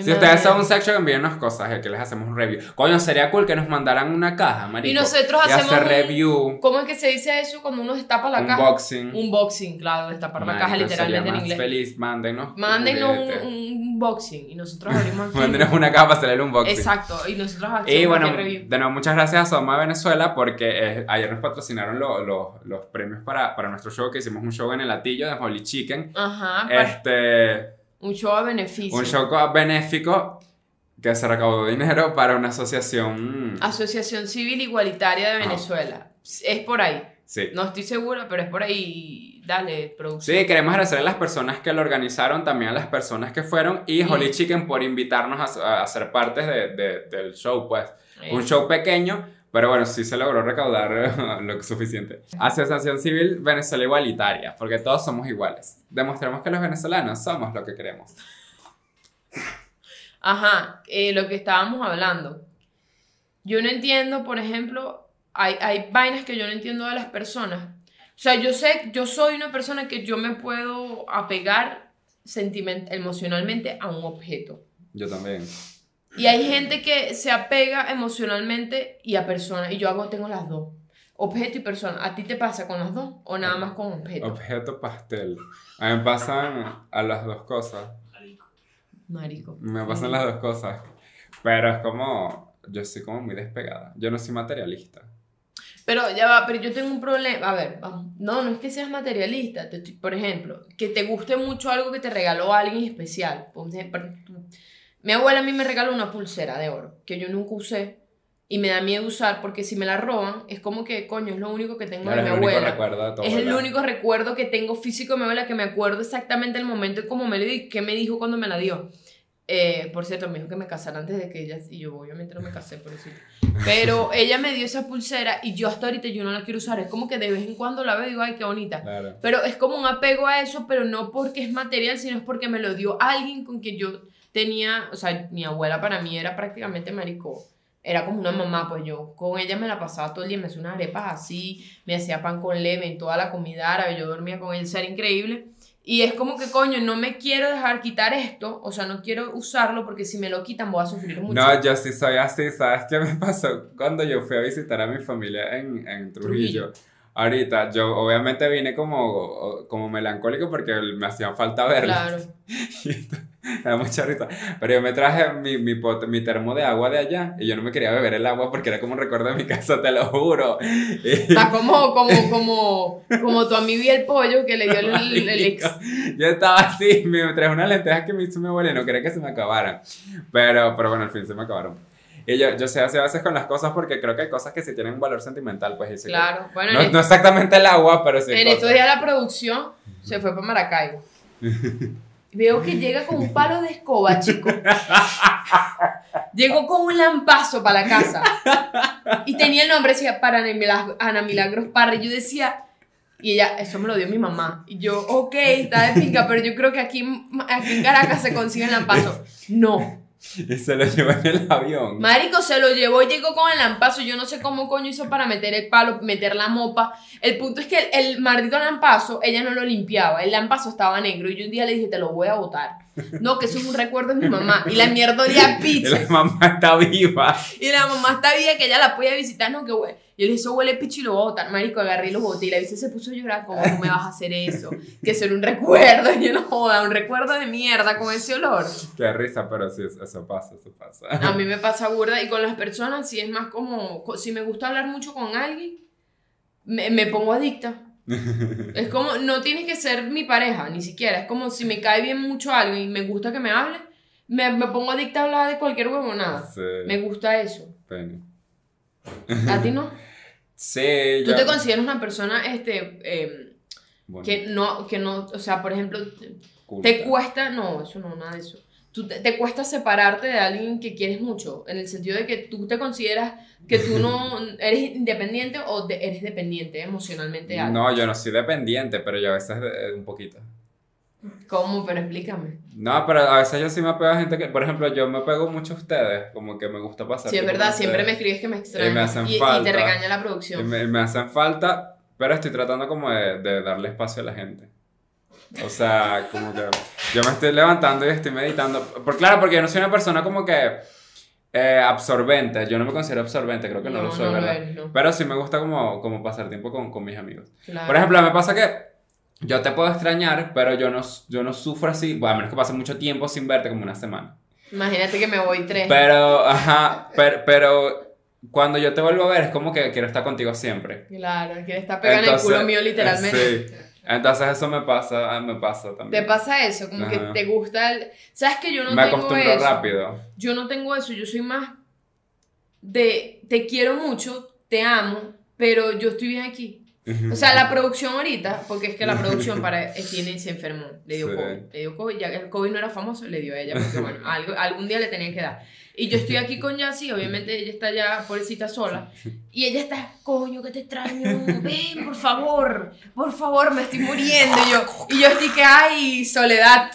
Si ustedes son un sex shop, envíennos cosas y aquí les hacemos un review. Coño, sería cool que nos mandaran una caja, marico. Y nosotros y hacemos hacer un- review, ¿Cómo es que se dice eso cuando uno destapa la caja? unboxing. Unboxing, claro, destapar la caja Marico, literalmente en sería más inglés. feliz, mándenos. Mándenos un, un unboxing y nosotros abrimos aquí. Mándenos una caja para hacer el unboxing. Exacto, y nosotros hacemos Y bueno, el review. de nuevo, muchas gracias a Soma Venezuela porque eh, ayer nos patrocinaron lo- lo- los premios para, para nuestro show, que hicimos un show en el Latillo de Holy Chicken. Ajá, Este, un show a beneficio. un show co- benéfico que se recaudó dinero para una asociación. Asociación Civil Igualitaria de Ah. Venezuela. Es por ahí. Sí. No estoy segura, pero es por ahí. Dale, producción. Sí, queremos agradecer a las personas que lo organizaron, también a las personas que fueron y Sí. Holy Chicken por invitarnos a, a ser partes de- de- del show, pues. Eh, Un show pequeño, pero bueno, sí se logró recaudar lo suficiente. Asociación Civil Venezuela Igualitaria, porque todos somos iguales. Demostremos que los venezolanos somos lo que queremos. Ajá, eh, lo que estábamos hablando. Yo no entiendo, por ejemplo, hay, hay vainas que yo no entiendo de las personas. O sea, yo sé, yo soy una persona que yo me puedo apegar sentiment emocionalmente a un objeto. Yo también. Y hay gente que se apega emocionalmente y a personas. Y yo hago, tengo las dos. Objeto y persona. ¿A ti te pasa con las dos? ¿O nada más con objeto? Objeto pastel. A mí me pasan a las dos cosas. Marico. Me pasan las dos cosas. Pero es como. Yo soy como muy despegada. Yo no soy materialista. Pero ya va, pero yo tengo un problema. A ver, vamos. No, no es que seas materialista. Te estoy- por ejemplo, que te guste mucho algo que te regaló alguien especial. Mi abuela a mí me regaló una pulsera de oro que yo nunca usé y me da miedo usar porque si me la roban es como que, coño, es lo único que tengo de mi abuela. recuerdo de tu Es el único recuerdo que tengo físico de mi abuela que me acuerdo exactamente el momento y cómo me lo dio y qué me dijo cuando me la dio. Eh, por cierto, me dijo que me casara antes de que ella, y yo obviamente no me casé, por eso. Pero ella me dio esa pulsera y yo hasta ahorita yo no la quiero usar. Es como que de vez en cuando la veo y digo, ay, qué bonita. Claro. Pero es como un apego a eso, pero no porque es material, sino es porque me lo dio alguien con quien yo tenía, o sea, mi abuela para mí era prácticamente marico. Era como una mamá, pues yo con ella me la pasaba todo el día, me hacía unas arepas así, me hacía pan con leve, en toda la comida árabe, yo dormía con ella, o sea, era increíble. Y es como que, coño, no me quiero dejar quitar esto, o sea, no quiero usarlo porque si me lo quitan voy a sufrir mucho. No, yo sí soy así, ¿sabes qué me pasó? Cuando yo fui a visitar a mi familia en, en Trujillo. Trujillo. Ahorita, yo obviamente vine como, como melancólico porque me hacía falta verlo. Claro. Me da mucha risa. Pero yo me traje mi, mi, pot- mi termo de agua de allá y yo no me quería beber el agua porque era como un recuerdo de mi casa, te lo juro. Está como, como, como, como tu amigo y el pollo que le dio el, el, el ex. Yo estaba así, me traje unas lentejas que me hizo mi abuela y no quería que se me acabaran. Pero, pero bueno, al fin se me acabaron. Y yo, yo sé así a veces con las cosas porque creo que hay cosas que sí tienen un valor sentimental, pues. y sí que- Claro. Bueno, No, no exactamente el agua, pero sí. en estos días la producción se fue para Maracaibo. Veo que llega con un palo de escoba, chico. Llegó con un lampazo para la casa. Y tenía el nombre, decía, para Ana Milagros, Parra. Y yo decía, y ella, eso me lo dio mi mamá. Y yo, ok, está de pinga, pero yo creo que aquí, aquí en Caracas se consigue el lampazo. No. Y se lo llevó en el avión. Marico se lo llevó y llegó con el lampazo. Yo no sé cómo coño hizo para meter el palo, meter la mopa. El punto es que el, el maldito lampazo, ella no lo limpiaba. El lampazo estaba negro. Y yo un día le dije, te lo voy a botar. No, que eso es un recuerdo de mi mamá. Y la mierda olía a Y pizza. la mamá está viva. Y la mamá está bien que ella la podía visitar. No, que güey. Y yo le dije, eso huele picho y lo voy a botar. Marico, agarré y lo boté. Y la bici se puso a llorar. ¿Cómo tú me vas a hacer eso? Que eso era un recuerdo. Y yo no joda, un recuerdo de mierda con ese olor. Qué risa, pero sí, eso pasa, eso pasa. A mí me pasa burda y con las personas sí es más como, co- si me gusta hablar mucho con alguien, me, me pongo adicta. Es como, no tienes que ser mi pareja, ni siquiera. Es como si me cae bien mucho alguien y me gusta que me hable, me, me pongo adicta a hablar de cualquier huevonada. Sí, Me gusta eso. pene. ¿A ti no? Sí, ¿Tú te consideras una persona este, eh, Bueno, que, no, que no, o sea, por ejemplo, culta. te cuesta, no, eso no, nada de eso. Tú te, te cuesta separarte de alguien que quieres mucho, en el sentido de que tú te consideras que tú no eres independiente o de- eres dependiente emocionalmente de alguien. No, yo no soy dependiente, pero yo a veces eh, un poquito. ¿Cómo? Pero explícame. No, pero a veces yo sí me apego a gente que, por ejemplo, yo me pego mucho a ustedes, como que me gusta pasar. Sí, es verdad, siempre me escribes que me extrañas Y me hacen y, y falta. te regaña la Y producción. me, me hacen falta, pero estoy tratando como de, de darle espacio a la gente. O sea, como que yo me estoy levantando y estoy meditando. Por, claro, porque yo no soy una persona como que eh, absorbente. Yo no me considero absorbente, creo que no, lo soy, no ¿verdad? eres, no. Pero sí me gusta como, como pasar tiempo con, con mis amigos. Claro. Por ejemplo, me pasa que yo te puedo extrañar, pero yo no, yo no sufro así, bueno, a menos que pase mucho tiempo sin verte, como una semana. Imagínate que me voy tres. Pero, ajá, pero, pero cuando yo te vuelvo a ver es como que quiero estar contigo siempre. Claro, que está pegando el Entonces, culo mío literalmente. Sí. Entonces eso me pasa, me pasa ¿Te también. pasa eso? Como que Ajá. te gusta el... ¿Sabes que yo no me tengo acostumbro eso? rápido. Yo no tengo eso, yo soy más de te quiero mucho, te amo, pero yo estoy bien aquí. O sea, la producción ahorita, porque es que la producción para tiene se enfermó, le dio Sí. COVID, le dio COVID, ya que el COVID no era famoso, le dio a ella, porque bueno, algo, algún día le tenían que dar. Y yo estoy aquí con Yassi, obviamente ella está ya pobrecita sola, y ella está, coño, que te extraño, ven, por favor, por favor, me estoy muriendo, y yo, y yo estoy que, ay, soledad.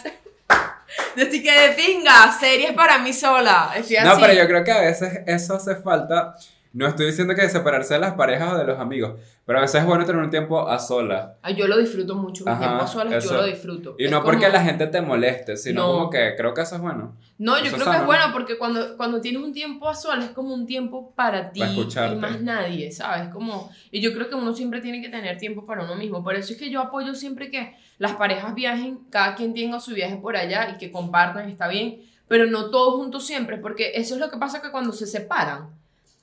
Yo estoy que de pinga, series para mí sola. Estoy No, así. pero yo creo que a veces eso hace falta. No estoy diciendo que separarse de las parejas o de los amigos, pero a veces es bueno tener un tiempo a solas. Ay, yo lo disfruto mucho, mi Ajá, tiempo a solas eso. yo lo disfruto. Y Es no porque la gente te moleste, sino No. como que creo que eso es bueno. No, yo eso creo es que es bueno porque cuando, cuando tienes un tiempo a solas es como un tiempo para ti Para y más nadie, ¿sabes? Como, y yo creo que uno siempre tiene que tener tiempo para uno mismo. Por eso es que yo apoyo siempre que las parejas viajen, cada quien tenga su viaje por allá y que compartan, está bien, pero no todos juntos siempre, porque eso es lo que pasa que cuando se separan,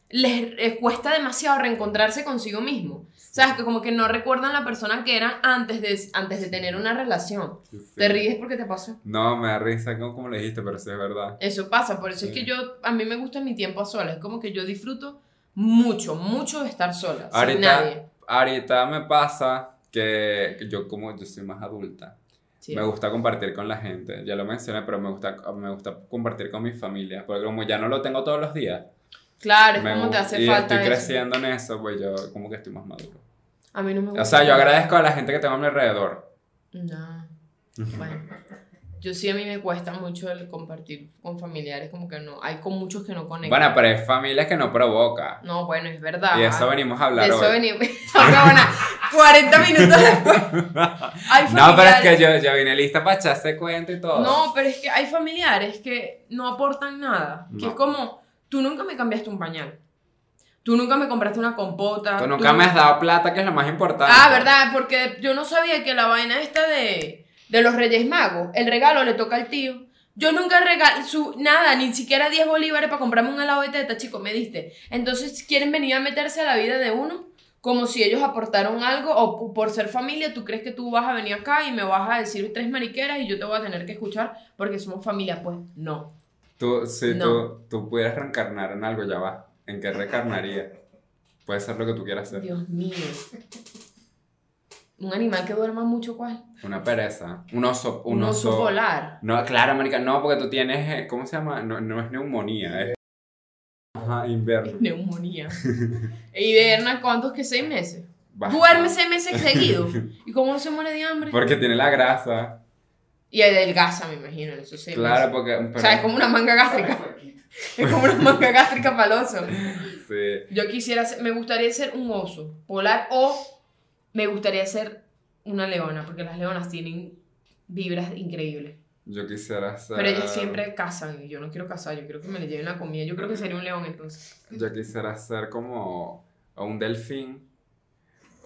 les, les cuesta demasiado reencontrarse consigo mismo. ¿Sabes? Que como que no recuerdan la persona que eran antes de, antes de tener una relación. Sí, sí. ¿Te ríes porque te pasó? No, me da risa como, como le dijiste, pero sí es verdad. Eso pasa, por eso es que yo, a mí me gusta mi tiempo a solas, es como que yo disfruto mucho, mucho de estar sola, sin Ahorita- nadie. Ahorita me pasa que yo como yo soy más adulta. Me gusta compartir con la gente, ya lo mencioné, pero me gusta, me gusta compartir con mi familia, porque como ya no lo tengo todos los días, Claro, es como te hace y falta estoy eso. creciendo en eso, pues yo como que estoy más maduro. A mí no me gusta. O sea, yo agradezco a la gente que tengo a mi alrededor. No. Bueno. Yo sí a mí me cuesta mucho el compartir con familiares, como que no. Hay con muchos que no conectan. Bueno, pero es familia que no provoca. No, bueno, es verdad. Y de eso venimos a hablar De eso hoy. venimos. Cabrona, 40 minutos después. Hay No, pero es que yo, yo vine lista para echar ese cuento y todo. No, pero es que hay familiares que no aportan nada. Que No. es como, tú nunca me cambiaste un pañal. Tú nunca me compraste una compota. Tú nunca me has dado plata, que es lo más importante. Ah, ¿verdad? Porque yo no sabía que la vaina esta de, de los Reyes Magos, el regalo le toca al tío. Yo nunca regalé su, nada, ni siquiera 10 bolívares para comprarme un helado de teta, chico, me diste. Entonces quieren venir a meterse a la vida de uno como si ellos aportaron algo o por ser familia, tú crees que tú vas a venir acá y me vas a decir tres mariqueras y yo te voy a tener que escuchar porque somos familia. Pues no. Tú, si No. tú, tú pudieras reencarnar en algo, ya va. ¿En qué reencarnaría? Puede ser lo que tú quieras ser. Dios mío. Un animal que duerma mucho, ¿cuál? Una pereza. Un oso. Un, Un oso polar. No, claro, marica, no, porque tú tienes, eh, ¿cómo se llama? No, no es neumonía, es... Ajá, invierno. Neumonía. ¿Y Berna cuántos que seis meses? Basta. Duerme seis meses seguidos. ¿Y cómo no se muere de hambre? Porque tiene la grasa. Y adelgaza, me imagino, esos seis Claro, porque... O sea, es como una manga gástrica. Es como una manga gástrica paloso. Sí. Yo quisiera ser, me gustaría ser un oso polar o me gustaría ser una leona, porque las leonas tienen vibras increíbles. Yo quisiera ser... Pero ellas siempre cazan y yo no quiero cazar, yo quiero que me le lleven la comida. Yo creo que sería un león entonces. Yo quisiera ser como... Un delfín.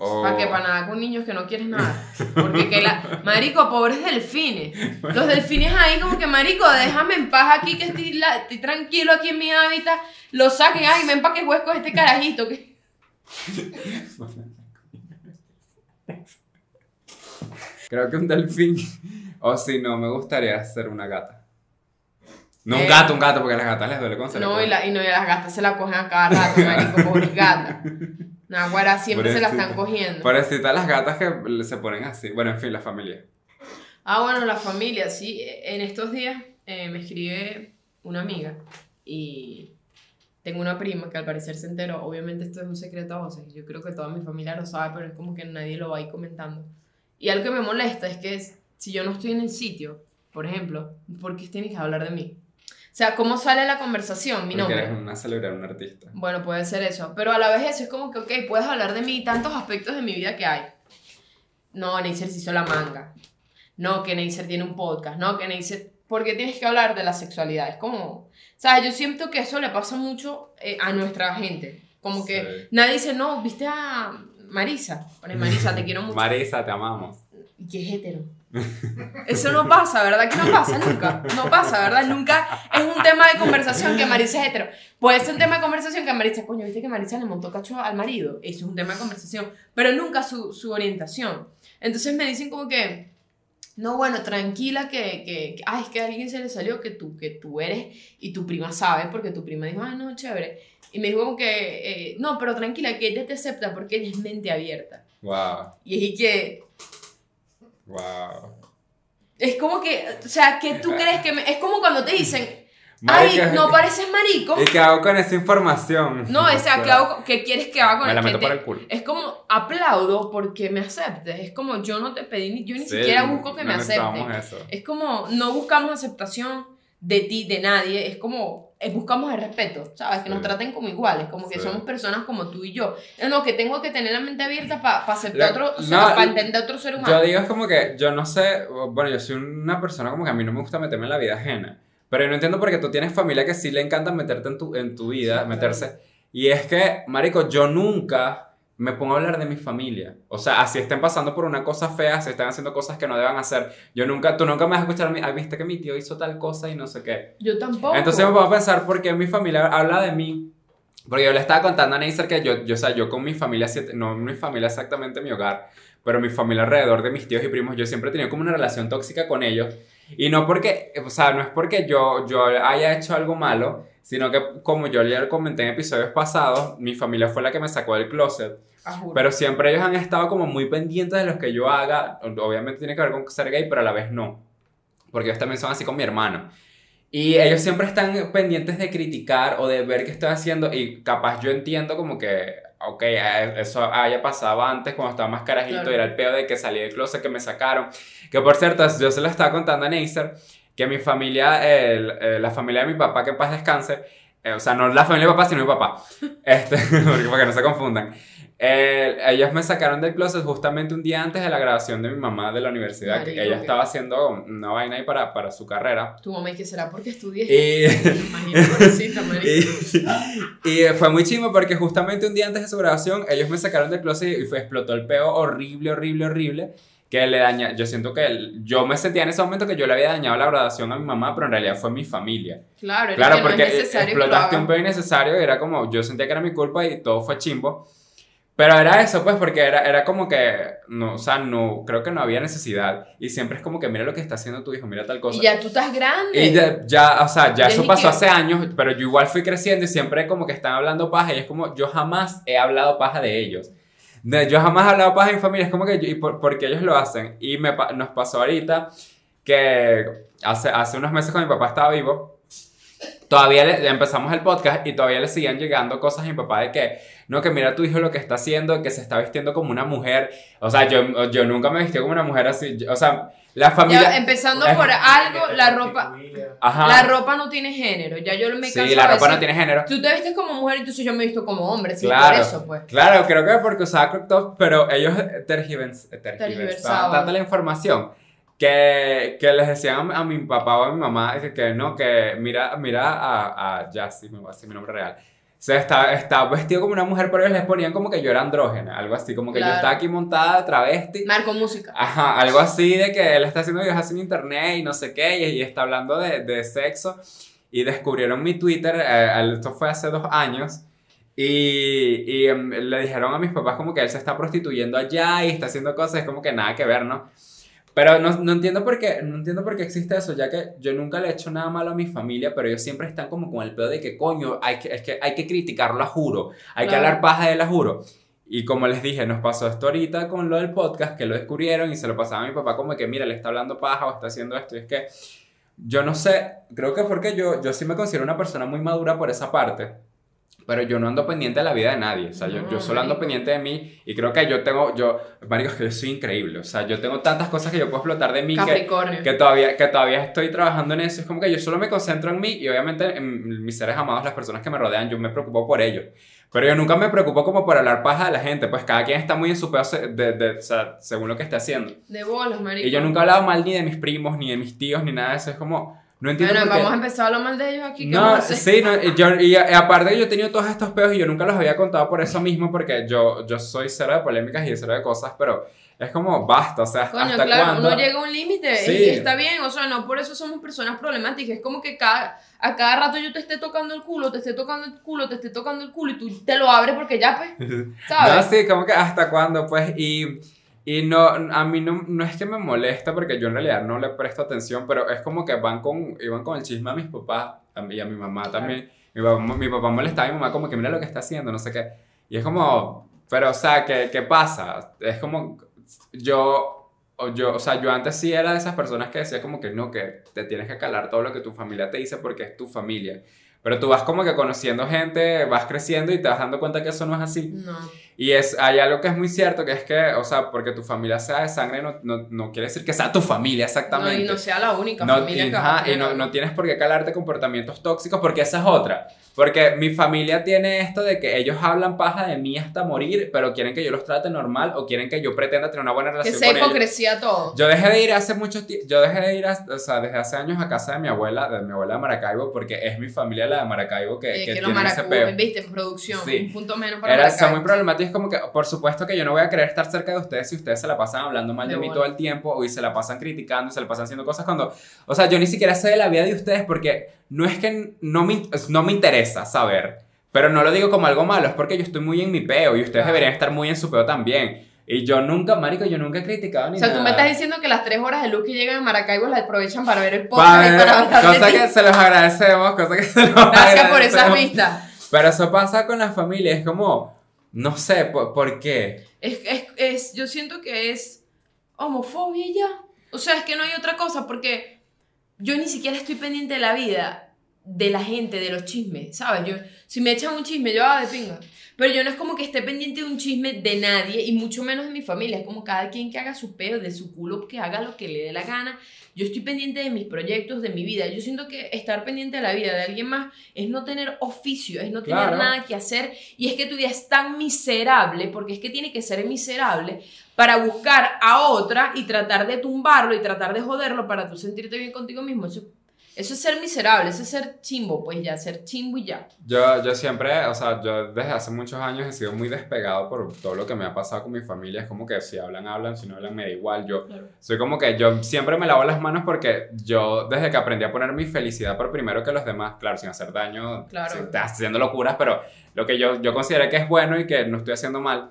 O... ¿Para qué? Para nada con niños que no quieren nada. Porque que la. Marico, pobres delfines. Los delfines ahí, como que, Marico, déjame en paz aquí, que estoy, la- estoy tranquilo aquí en mi hábitat. Lo saquen, ay, ven para que juegues con este carajito. Que... Creo que un delfín. O si no, me gustaría ser una gata. No un Eh. gato, un gato, porque a las gatas les duele con No, y, la, y no, y las gatas se la cogen a cada rato, Marico, pobres gatas. Naguara siempre se la están cogiendo. Pobrecita las gatas que se ponen así. Bueno, en fin, la familia. Ah, bueno, la familia, sí. En estos días eh, me escribe una amiga y tengo una prima que al parecer se enteró. Obviamente esto es un secreto a voces. Yo creo que toda mi familia lo sabe, pero es como que nadie lo va a ir comentando. Y algo que me molesta es que si yo no estoy en el sitio, por ejemplo, ¿por qué tienes que hablar de mí? O sea, ¿cómo sale la conversación? Mi Porque nombre. eres una celebridad, un artista. Bueno, puede ser eso. Pero a la vez eso es como que, ok, puedes hablar de mí tantos aspectos de mi vida que hay. No, Neisser se hizo la manga. No, que Neisser tiene un podcast. No, que Neisser... ¿Por qué tienes que hablar de la sexualidad? Es como... ¿Sabes? Yo siento que eso le pasa mucho eh, a nuestra gente. Como que Sí. nadie dice, no, viste a Marisa. Pone Marisa, te quiero mucho. Marisa, te amamos. Y que es hetero. Eso no pasa, ¿verdad? Que no pasa nunca. No pasa, ¿verdad? Nunca es un tema de conversación que Marisa es hetero. Puede ser un tema de conversación que Marisa, coño, ¿viste que Marisa le montó cacho al marido? Eso es un tema de conversación. Pero nunca su, su orientación. Entonces me dicen como que, no, bueno, tranquila que, que, que- ay, es que a alguien se le salió que tú, que tú eres y tu prima sabe, porque tu prima dijo, ay, no, chévere. Y me dijo como que, eh, no, pero tranquila, que ella te acepta porque ella es mente abierta. Wow, Y es que, wow. Es como que, o sea, que tú crees que me- es como cuando te dicen, ay, no pareces marico. ¿Y qué hago con esa información? No, o sea, ¿qué, hago- qué quieres que haga con Me la meto que te- el culo. Es como aplaudo porque me aceptes. Es como yo no te pedí, ni- yo ni Sí, siquiera busco que no me eso. Es como no buscamos aceptación de ti, de nadie. Es como buscamos el respeto, ¿sabes? Que nos traten como iguales, como que Sí. somos personas como tú y yo. No, que tengo que tener la mente abierta para aceptar La- otro, no, para entender otro ser humano. Yo digo es como que, yo no sé, bueno, yo soy una persona como que a mí no me gusta meterme en la vida ajena. Pero yo no entiendo porque tú tienes familia que sí le encanta meterte en tu, en tu vida, Sí, meterse. Y es que, marico, yo nunca me pongo a hablar de mi familia. O sea, así estén pasando por una cosa fea, si están haciendo cosas que no deban hacer. Yo nunca, tú nunca me vas a escuchar a mí, "Ay, viste que mi tío hizo tal cosa y no sé qué. Yo tampoco. Entonces me pongo a pensar por qué mi familia habla de mí. Porque yo le estaba contando a Neisser que yo, yo, o sea, yo con mi familia, no mi familia exactamente mi hogar, pero mi familia alrededor de mis tíos y primos, yo siempre he tenido como una relación tóxica con ellos. Y no porque, o sea, no es porque yo, yo haya hecho algo malo, sino que como yo ya lo comenté en episodios pasados, mi familia fue la que me sacó del closet. Ah. Pero siempre ellos han estado como muy pendientes de lo que yo haga. Obviamente tiene que ver con ser gay, pero a la vez no. Porque ellos también son así con mi hermano. Y ellos siempre están pendientes de criticar o de ver qué estoy haciendo. Y capaz yo entiendo como que, ok, eso haya pasado antes cuando estaba más carajito. Claro. Era el peor de que salí del closet, que me sacaron. Que por cierto, yo se lo estaba contando a Neisser. Que mi familia, el- eh, la familia de mi papá, que en paz descanse. eh, o sea, no la familia de mi papá, sino mi papá. Este, porque para que no se confundan. Eh, ellos me sacaron del closet justamente un día antes de la graduación de mi mamá de la universidad. que Marico, ella qué- estaba haciendo una vaina ahí para, para su carrera. Tu mamá, ¿y qué será? Porque estudié. Y, y, y fue muy chimo porque justamente un día antes de su graduación ellos me sacaron del closet y fue, explotó el peo horrible, horrible, horrible. Que le daña, yo siento que el- yo me sentía en ese momento que yo le había dañado la graduación a mi mamá, pero en realidad fue mi familia. Claro, Claro, que no porque que lo explotaste un peo innecesario y era como, yo sentía que era mi culpa y todo fue chimbo. Pero era eso, pues, porque era, era como que, no, o sea, no, creo que no había necesidad. Y siempre es como que, mira lo que está haciendo tu hijo, mira tal cosa. Y ya tú estás grande. Y ya, ya, o sea, ya Y eso es pasó que- hace años, pero yo igual fui creciendo y siempre como que están hablando paja y es como, yo jamás he hablado paja de ellos. Yo jamás he hablado paja mi familia, es como que, yo, y por, porque ellos lo hacen. Y me, nos pasó ahorita que hace, hace unos meses cuando mi papá estaba vivo, todavía le, empezamos el podcast y todavía le siguen llegando cosas a mi papá de que, no, que mira tu hijo lo que está haciendo, que se está vistiendo como una mujer. O sea, yo, yo nunca me vestí como una mujer así. yo- o sea, la familia... Ya, empezando es- por algo, la ropa, Ajá. la ropa no tiene género. Ya yo me canso Sí, la ropa no tiene género. Tú te vistes como mujer, entonces yo me visto como hombre, sí, Claro. por eso, pues. Claro, creo que porque usaba crop top, pero ellos tergivers- tergiversaban Tergiversaban. tanto la información que, que les decían a, a mi papá o a mi mamá que, que no, que mira, mira a, a Jassy, me voy a decir mi nombre real. O sea, está, está vestido como una mujer, pero ellos les ponían como que yo era andrógena, algo así, como que yo Claro. estaba aquí montada de travesti. Marco Música. Ajá, algo así de que él está haciendo videos así en internet y no sé qué, y, y está hablando de, de sexo. Y descubrieron mi Twitter, eh, esto fue hace dos años, y, y em, le dijeron a mis papás como que él se está prostituyendo allá y está haciendo cosas, es como que nada que ver, ¿no? Pero no, no entiendo por qué, no entiendo por qué existe eso, ya que yo nunca le he hecho nada malo a mi familia, pero ellos siempre están como con el pedo de que coño, hay que, es que hay que criticarlo a juro, hay que hablar paja de la juro. Y como les dije, nos pasó esto ahorita con lo del podcast, que lo descubrieron y se lo pasaba a mi papá como que, mira, le está hablando paja o está haciendo esto. Y es que yo no sé, creo que porque yo, yo sí me considero una persona muy madura por esa parte, pero yo no ando pendiente de la vida de nadie. O sea, yo, yo solo ando pendiente de mí y creo que yo tengo, yo, marico, es que yo soy increíble. O sea, yo tengo tantas cosas que yo puedo explotar de mí que, que todavía, que todavía estoy trabajando en eso. Es como que yo solo me concentro en mí y obviamente en mis seres amados, las personas que me rodean, yo me preocupo por ellos. Pero yo nunca me preocupo como por hablar paja de la gente, pues cada quien está muy en su pedo se- de, de- o sea, según lo que esté haciendo. De bolas, marico. Y yo nunca he hablado mal ni de mis primos, ni de mis tíos, ni nada de eso. Es como, no entiendo Bueno, vamos a empezar a hablar mal de ellos aquí. ¿qué No, sí, no, yo, y, aparte yo he tenido todos estos pedos y yo nunca los había contado por eso mismo, porque yo, yo soy cero de polémicas y cero de cosas, pero es como, basta, o sea, Coño, ¿hasta claro, cuándo? uno llega a un límite Sí. y está bien, o sea, no por eso somos personas problemáticas, es como que cada, a cada rato yo te esté tocando el culo, te esté tocando el culo, te esté tocando el culo y tú te lo abres porque ya, pues, No, ¿sabes? sí, como que hasta cuándo, pues, y, y no, a mí no, no es que me molesta, porque yo en realidad no le presto atención, pero es como que van con, iban con el chisme a mis papás y a mi mamá también. Mi papá, mi papá molestaba a mi mamá como que mira lo que está haciendo, no sé qué. Y es como, pero, o sea, ¿qué, qué pasa? Es como, yo, o yo, o sea, yo antes sí era de esas personas que decía como que no, que te tienes que calar todo lo que tu familia te dice porque es tu familia. Pero tú vas como que conociendo gente, vas creciendo y te vas dando cuenta que eso no es así. No. Y es, hay algo que es muy cierto, que es que, o sea, porque tu familia sea de sangre no, no, no quiere decir que sea tu familia No, exactamente. y no sea la única No, familia y, que ajá, y no, no tienes por qué calarte comportamientos tóxicos porque esa es otra. Porque mi familia tiene esto de que ellos hablan paja de mí hasta morir, pero quieren que yo los trate normal o quieren que yo pretenda tener una buena Que relación sea con ellos. hipocresía todo. Yo dejé de ir hace mucho tiempo, yo dejé de ir, a- o sea, desde hace años a casa de mi abuela, de mi abuela de Maracaibo, porque es mi familia la de Maracaibo que, Eh, que, que tiene ese peo. viste, producción, Sí. un punto menos para Era, Maracaibo. muy problemáticos, es como que, por supuesto que yo no voy a querer estar cerca de ustedes si ustedes se la pasan hablando mal de, De mí todo el tiempo, y se la pasan criticando, y se la pasan haciendo cosas cuando, o sea, yo ni siquiera sé de la vida de ustedes porque no es que no me, no me interesa saber, pero no lo digo como algo malo, es porque yo estoy muy en mi peo, y ustedes deberían estar muy en su peo también. Y yo nunca, marico, yo nunca he criticado ni O sea, tú me nada. estás diciendo que las tres horas de luz que llegan a Maracaibo las aprovechan para ver el podcast y para hablar de cosa ti. que se los agradecemos, cosa que se los Gracias por esas agradecemos. vistas. Pero eso pasa con la familia, es como, no sé, ¿por, por qué? Es, es, es, yo siento que es homofobia ya. O sea, es que no hay otra cosa porque yo ni siquiera estoy pendiente de la vida de la gente, de los chismes, ¿sabes? Yo, si me echan un chisme, yo, ah, de pinga. Pero yo no es como que esté pendiente de un chisme de nadie y mucho menos de mi familia. Es como cada quien que haga su peo, de su culo, que haga lo que le dé la gana. Yo estoy pendiente de mis proyectos, de mi vida. Yo siento que estar pendiente de la vida de alguien más es no tener oficio, es no tener Claro. nada que hacer. Y es que tu vida es tan miserable, porque es que tiene que ser miserable, para buscar a otra y tratar de tumbarlo y tratar de joderlo para tú sentirte bien contigo mismo. Eso, eso es ser miserable, eso es ser chimbo, pues ya, ser chimbo y ya. Yo, yo siempre, o sea, yo desde hace muchos años he sido muy despegado por todo lo que me ha pasado con mi familia. Es como que si hablan, hablan, si no hablan, me da igual. Yo soy como que yo siempre me lavo las manos porque yo, desde que aprendí a poner mi felicidad por primero que los demás, claro, sin hacer daño, Claro. sin- estás haciendo locuras, pero lo que yo, yo consideré que es bueno y que no estoy haciendo mal.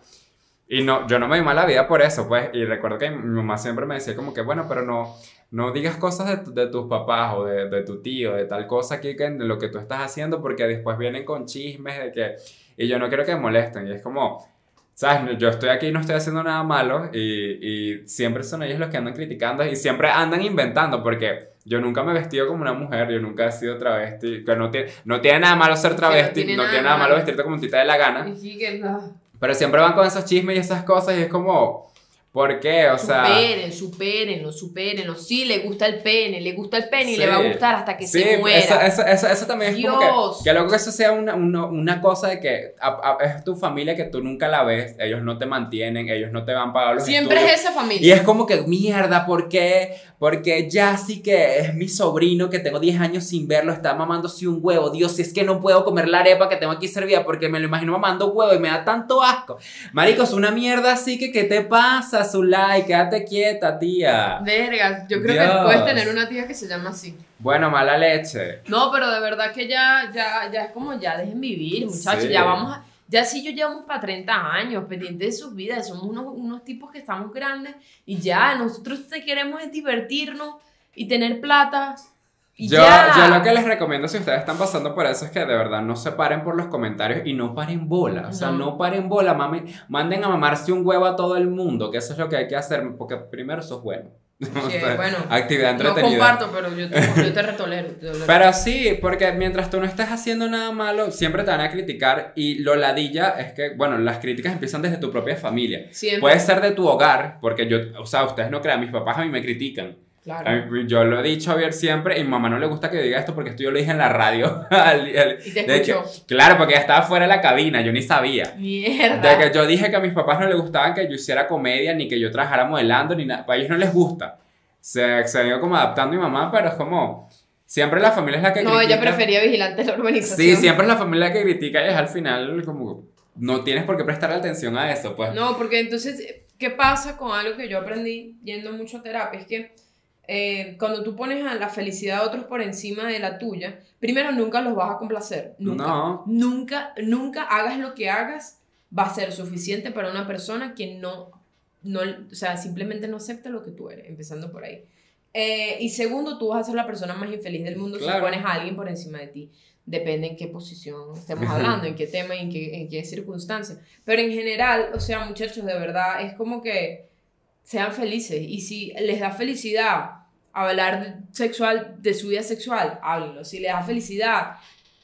Y no, yo no me di mala vida por eso, pues. Y recuerdo que mi mamá siempre me decía como que, bueno, pero no, no digas cosas de, tu- de tus papás o de, de tu tío, de tal cosa aquí, que de lo que tú estás haciendo, porque después vienen con chismes de que... Y yo no quiero que me molesten. Y es como, ¿sabes? Yo estoy aquí y no estoy haciendo nada malo y, y siempre son ellos los que andan criticando y siempre andan inventando porque... Yo nunca me he vestido como una mujer, yo nunca he sido travesti, que no tiene, no tiene nada malo ser travesti, tiene no nada tiene nada malo vestirte como te dé la gana. Y sí que no. Pero siempre van con esos chismes y esas cosas y es como, ¿por qué? O sea, superen, supérenlo, supérenlo. Sí, le gusta el pene, le gusta el pene y Sí. le va a gustar hasta que sí, se muera. Eso, eso, eso, eso también es como Dios. que, que luego que eso sea una, una, una cosa de que a- a- es tu familia que tú nunca la ves, ellos no te mantienen, ellos no te van a pagar los Siempre estudios. es esa Y familia. es como que, mierda, ¿por qué? Porque ya sí que es mi sobrino que tengo 10 años sin verlo, está mamándose un huevo. Dios, si es que no puedo comer la arepa que tengo aquí servida porque me lo imagino mamando huevo y me da tanto asco. Marico, es una mierda así que, ¿qué te pasa, Zulay? Quédate quieta, tía. Verga, yo creo que Dios. puedes tener una tía que se llama así. Bueno, mala leche. No, pero de verdad que ya, ya, ya es como ya dejen vivir, muchachos. Sí. Ya vamos a. Ya sí, yo llevamos para 30 años pendientes de sus vidas. Somos unos, unos tipos que estamos grandes y ya, nosotros te queremos es divertirnos y tener plata. Yo, ya. yo lo que les recomiendo si ustedes están pasando por eso es que de verdad no se paren por los comentarios y no paren bola. O sea, No. no paren bola, mami. Manden a mamarse un huevo a todo el mundo, que eso es lo que hay que hacer, porque primero eso es bueno. O sea, bueno, actividad no entretenida. comparto, pero yo te, yo te retolero. te. Pero sí, porque mientras tú no estés haciendo nada malo, siempre te van a criticar y lo ladilla es que, bueno, las críticas empiezan desde tu propia familia. Siempre. Puede ser de tu hogar, porque yo, o sea, ustedes no crean, mis papás a mí me critican. Claro. Yo lo he dicho a ver siempre y mi mamá no le gusta que diga esto porque esto yo lo dije en la radio. Y te que- escuchó. claro, porque ella estaba fuera de la cabina, yo ni sabía. Mierda. De que yo dije que a mis papás no les gustaba que yo hiciera comedia, ni que yo trabajara modelando, ni nada. A ellos no les gusta. Se, se ido como adaptando a mi mamá, pero es como... Siempre la familia es la que no, critica. ella prefería vigilante de la urbanización. Sí, siempre es la familia la que critica y es al final como... No tienes por qué prestar atención a eso, pues. No, porque entonces, ¿qué pasa con algo que yo aprendí yendo mucho a terapia? Es que eh, cuando tú pones a la felicidad de otros por encima de la tuya, primero nunca los vas a complacer. Nunca. No. Nunca, nunca hagas lo que hagas, va a ser suficiente para una persona que no, no, o sea, simplemente no acepta lo que tú eres, empezando por ahí. Eh, y segundo, tú vas a ser la persona más infeliz del mundo Claro. si pones a alguien por encima de ti. Depende en qué posición estemos hablando, en qué tema y en qué, en qué circunstancia. Pero en general, o sea, muchachos, de verdad, es como que sean felices. Y si les da felicidad hablar sexual, de su vida sexual, háblenlo. Si les da felicidad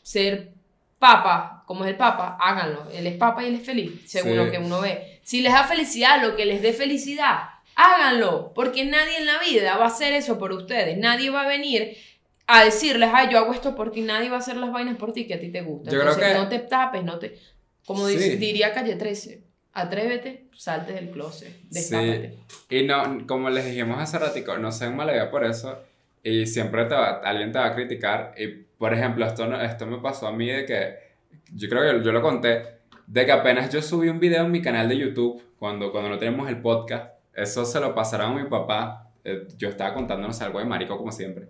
ser papa, como es el papa, háganlo. Él es papa y él es feliz, según Sí. lo que uno ve. Si les da felicidad, lo que les dé felicidad, háganlo. Porque nadie en la vida va a hacer eso por ustedes. Nadie va a venir a decirles, ay, yo hago esto por ti. Nadie va a hacer las vainas por ti que a ti te gusta. Yo creo que- no te tapes, no te... Como Sí. diría Calle 13, atrévete, salte del closet, destápate. Y no, como les dijimos hace ratico, no sean mala idea por eso. Y siempre te va- alguien te va a criticar. Y, por ejemplo, esto, no- esto me pasó a mí de que, yo creo que yo lo conté, de que apenas yo subí un video en mi canal de YouTube, cuando, cuando no tenemos el podcast, eso se lo pasaron a mi papá. eh, yo estaba contándonos algo de marico como siempre.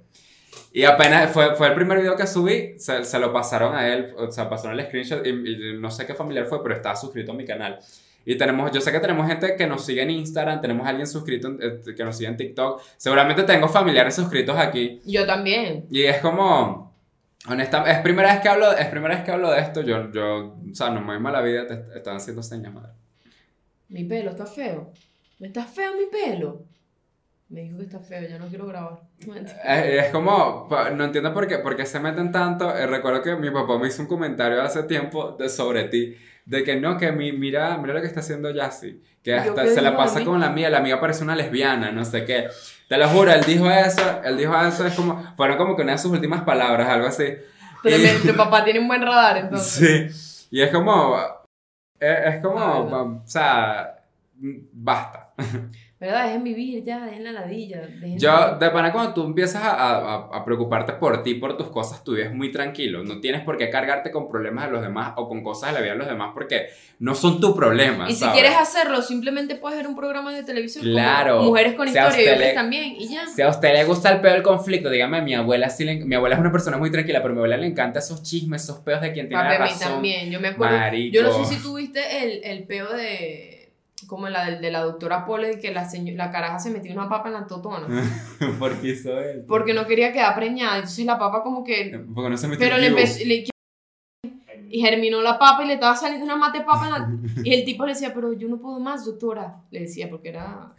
Y apenas fue, fue el primer video que subí, se, se lo pasaron a él, o sea, pasaron el screenshot y, y no sé qué familiar fue, pero estaba suscrito a mi canal. Y tenemos, yo sé que tenemos gente que nos sigue en Instagram, tenemos alguien suscrito en- eh, que nos sigue en TikTok. Seguramente tengo familiares suscritos aquí. Yo también. Y es como, honesta, es primera vez que hablo, es primera vez que hablo de esto. Yo, yo, o sea, no me doy mala vida, te están haciendo señas, madre. Mi pelo está feo. ¿Me está feo mi pelo? Me dijo que está feo, ya no quiero grabar. Eh, Es como, no entiendo por qué, por qué se meten tanto. Eh, recuerdo que mi papá me hizo un comentario hace tiempo de, sobre ti, de que no, que mi, mira, mira lo que está haciendo Yassi, que hasta se la pasa con la mía, la mía parece una lesbiana, no sé qué. Te lo juro, él dijo eso, él dijo eso, es como, fueron como que una de sus últimas palabras, algo así. Pero Y- tu papá tiene un buen radar, entonces. Sí, y es como, es como, Ah, no. o sea, basta. ¿Verdad? Dejen vivir ya, dejen la ladilla. Dejen Yo, de pana, cuando tú empiezas a, a- a preocuparte por ti, por tus cosas, tu vida es muy tranquilo. No tienes por qué cargarte con problemas de los demás o con cosas de la vida de los demás porque no son tu problema. Y si quieres hacerlo, simplemente puedes ver un programa de televisión. como Claro. Mujeres con Si historia y le- también. Y ya. Si a usted le gusta el peo del conflicto, dígame, mi abuela sí le- mi abuela es una persona muy tranquila, pero a mi abuela le encanta esos chismes, esos peos de quien tiene Papi, la a mí razón. también. Yo me acuerdo. Marico. Yo no sé si tuviste el, el peo de. Como la de, de la doctora Pole, que la, la caraja se metió una papa en la totona. ¿Por qué hizo eso? Porque no quería quedar preñada. Entonces la papa, como que. Porque no se metió Pero le empezó. le- y germinó la papa y le estaba saliendo una mate papa en la. Y el tipo le decía, pero yo no puedo más, doctora. Le decía, porque era.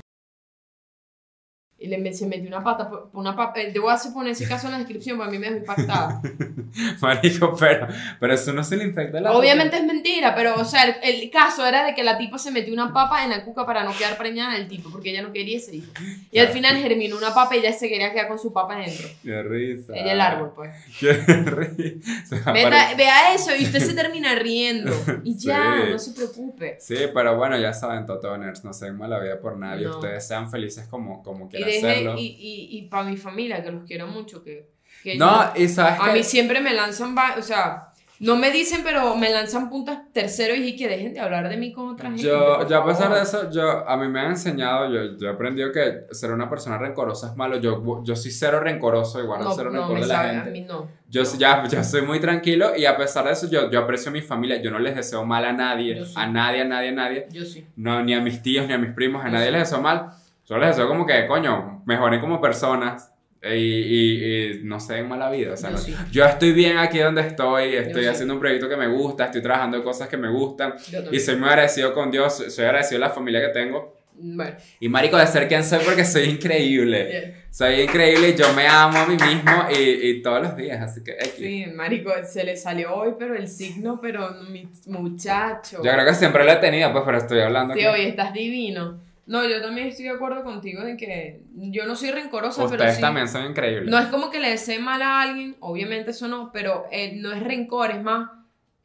Y le se metió una pata, una papa. eh, Debo hacer poner ese caso en la descripción, porque a mí me dejó impactada. Marico, pero, pero eso no se le infecta la Obviamente es mentira, pero, o sea, el, el caso era de que la tipa se metió una papa en la cuca para no quedar preñada del tipo, porque ella no quería ese hijo. Y al final germinó una papa y ella se quería quedar con su papa dentro. Qué risa. Ella el árbol, pues. Qué risa. Vea, vea eso y usted se termina riendo. Y ya, Sí. no se preocupe. Sí, pero bueno, ya saben, Totoners, no se den mala vida por nadie. No. Ustedes sean felices como, como quieran deje, y, y, y para mi familia, que los quiero mucho, que, que No, yo- y sabes a que mí siempre me lanzan, o sea, no me dicen, pero me lanzan puntas tercero y que dejen de hablar de mí con otra gente. yo, yo a pesar de eso, yo, a mí me han enseñado, yo, yo he aprendido que ser una persona rencorosa es malo. Yo, yo soy cero rencoroso, igual no, no, cero no, rencor de la sabe, gente. a mí no. Yo, ya, yo soy muy tranquilo y a pesar de eso, yo, yo aprecio a mi familia. Yo no les deseo mal a nadie, sí. a nadie, a nadie, a nadie. Yo sí. No, ni a mis tíos, ni a mis primos, a Yo nadie sí. les deseo mal. Solo les deseo como que, coño, mejoren como personas y, y- y no se den mala vida. O sea, Yo no- sí. yo estoy bien aquí donde estoy, estoy sí. haciendo un proyecto que me gusta, estoy trabajando en cosas que me gustan Yo y soy muy agradecido con Dios, soy agradecido de la familia que tengo. Bueno, Y marico, de ser quien soy porque soy increíble. Soy increíble y yo me amo a mí mismo y, y todos los días, así que... X. sí, marico, se le salió hoy, pero el signo, pero mi muchacho. Yo creo que siempre lo he tenido, pues, pero estoy hablando Sí, aquí. oye, estás divino. No, yo también estoy de acuerdo contigo en que yo no soy rencorosa, pero Ustedes sí. también son increíbles. No es como que le desee mal a alguien, obviamente eso no, pero eh, no es rencor, es más,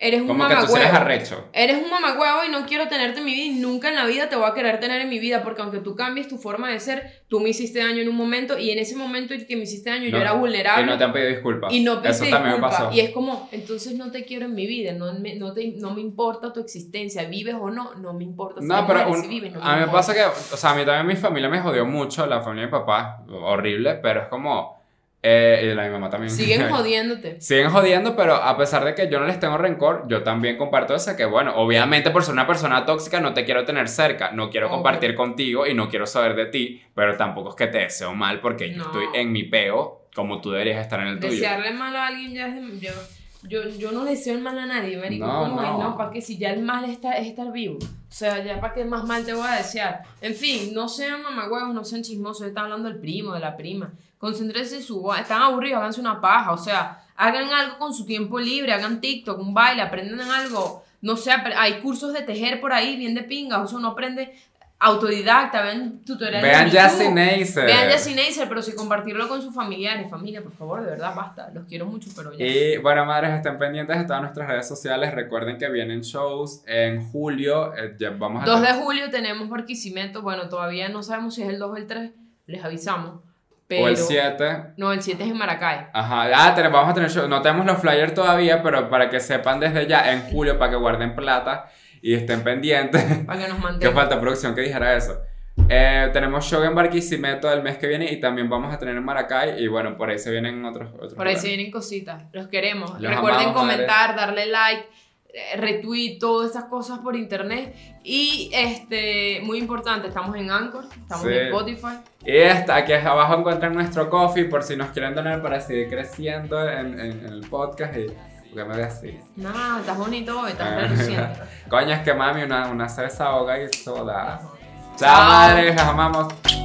eres un como que tú arrecho. Eres un mamagüevo y no quiero tenerte en mi vida y nunca en la vida te voy a querer tener en mi vida porque aunque tú cambies tu forma de ser, tú me hiciste daño en un momento y en ese momento en que me hiciste daño yo No, era vulnerable Y no te han pedido disculpas. y no Eso pediste también me disculpa. pasó. Y es como, entonces no te quiero en mi vida, no me, no te, no me importa tu existencia, vives o no, no me importa. Si No, pero mueres, un- si vives, no a mí me pasa que, o sea, a mí también mi familia me jodió mucho, la familia de mi papá, horrible, pero es como, eh, y la mi mamá también. Siguen jodiéndote. Siguen jodiendo, pero a pesar de que yo no les tengo rencor, yo también comparto eso, que bueno, obviamente por ser una persona tóxica no te quiero tener cerca, no quiero Obvio. compartir contigo y no quiero saber de ti, pero tampoco es que te deseo mal porque yo No. estoy en mi peo como tú deberías estar en el tuyo. Desearle mal a alguien ya es yo, yo, yo no deseo el mal a nadie, marico. No, no. No, para que si ya el mal está, es estar vivo. O sea, ya para qué más mal te voy a desear. En fin, no sean mamagüevos, no sean chismosos. Está hablando del primo, de la prima. Concéntrense en su. Están aburridos, háganse una paja. O sea, hagan algo con su tiempo libre, hagan TikTok, un baile, aprendan algo. No sé, hay cursos de tejer por ahí, bien de pinga. O sea, uno aprende autodidacta, vean tutoriales. Vean YouTube. Neisser. Vean Jessie Neisser, pero sin compartirlo con sus familiares. Familia, por favor, de verdad, basta. Los quiero mucho, pero ya. Y bueno, madres, estén pendientes de todas nuestras redes sociales. Recuerden que vienen shows en julio. eh, ya vamos a 2 de julio tenemos Barquisimeto. Bueno, todavía no sabemos si es el 2 o el 3. Les avisamos. Pero, O el 7. No, el 7 es en Maracay. Ajá, ah, tenemos- vamos a tener show. No tenemos los flyers todavía, pero para que sepan desde ya, en julio, para que guarden plata y estén pendientes. Para que nos ¿Qué falta producción que dijera eso? Eh, tenemos show en Barquisimeto el mes que viene y también vamos a tener en Maracay. Y bueno, por ahí se vienen otros. otros Por ahí lugares. se vienen cositas. Los queremos. Los Recuerden amamos, comentar, darle like. Eh, retweet, todas esas cosas por internet. Y este, muy importante, estamos en Anchor, estamos Sí. en Spotify. Y esta, aquí abajo encuentran nuestro coffee por si nos quieren donar para seguir creciendo en, en- en el podcast. Y, porque me ve así. Nada, estás bonito hoy, estás Ah. reluciente. Coño, es que mami, una, una se desahoga y soda. Chao, madres, amamos.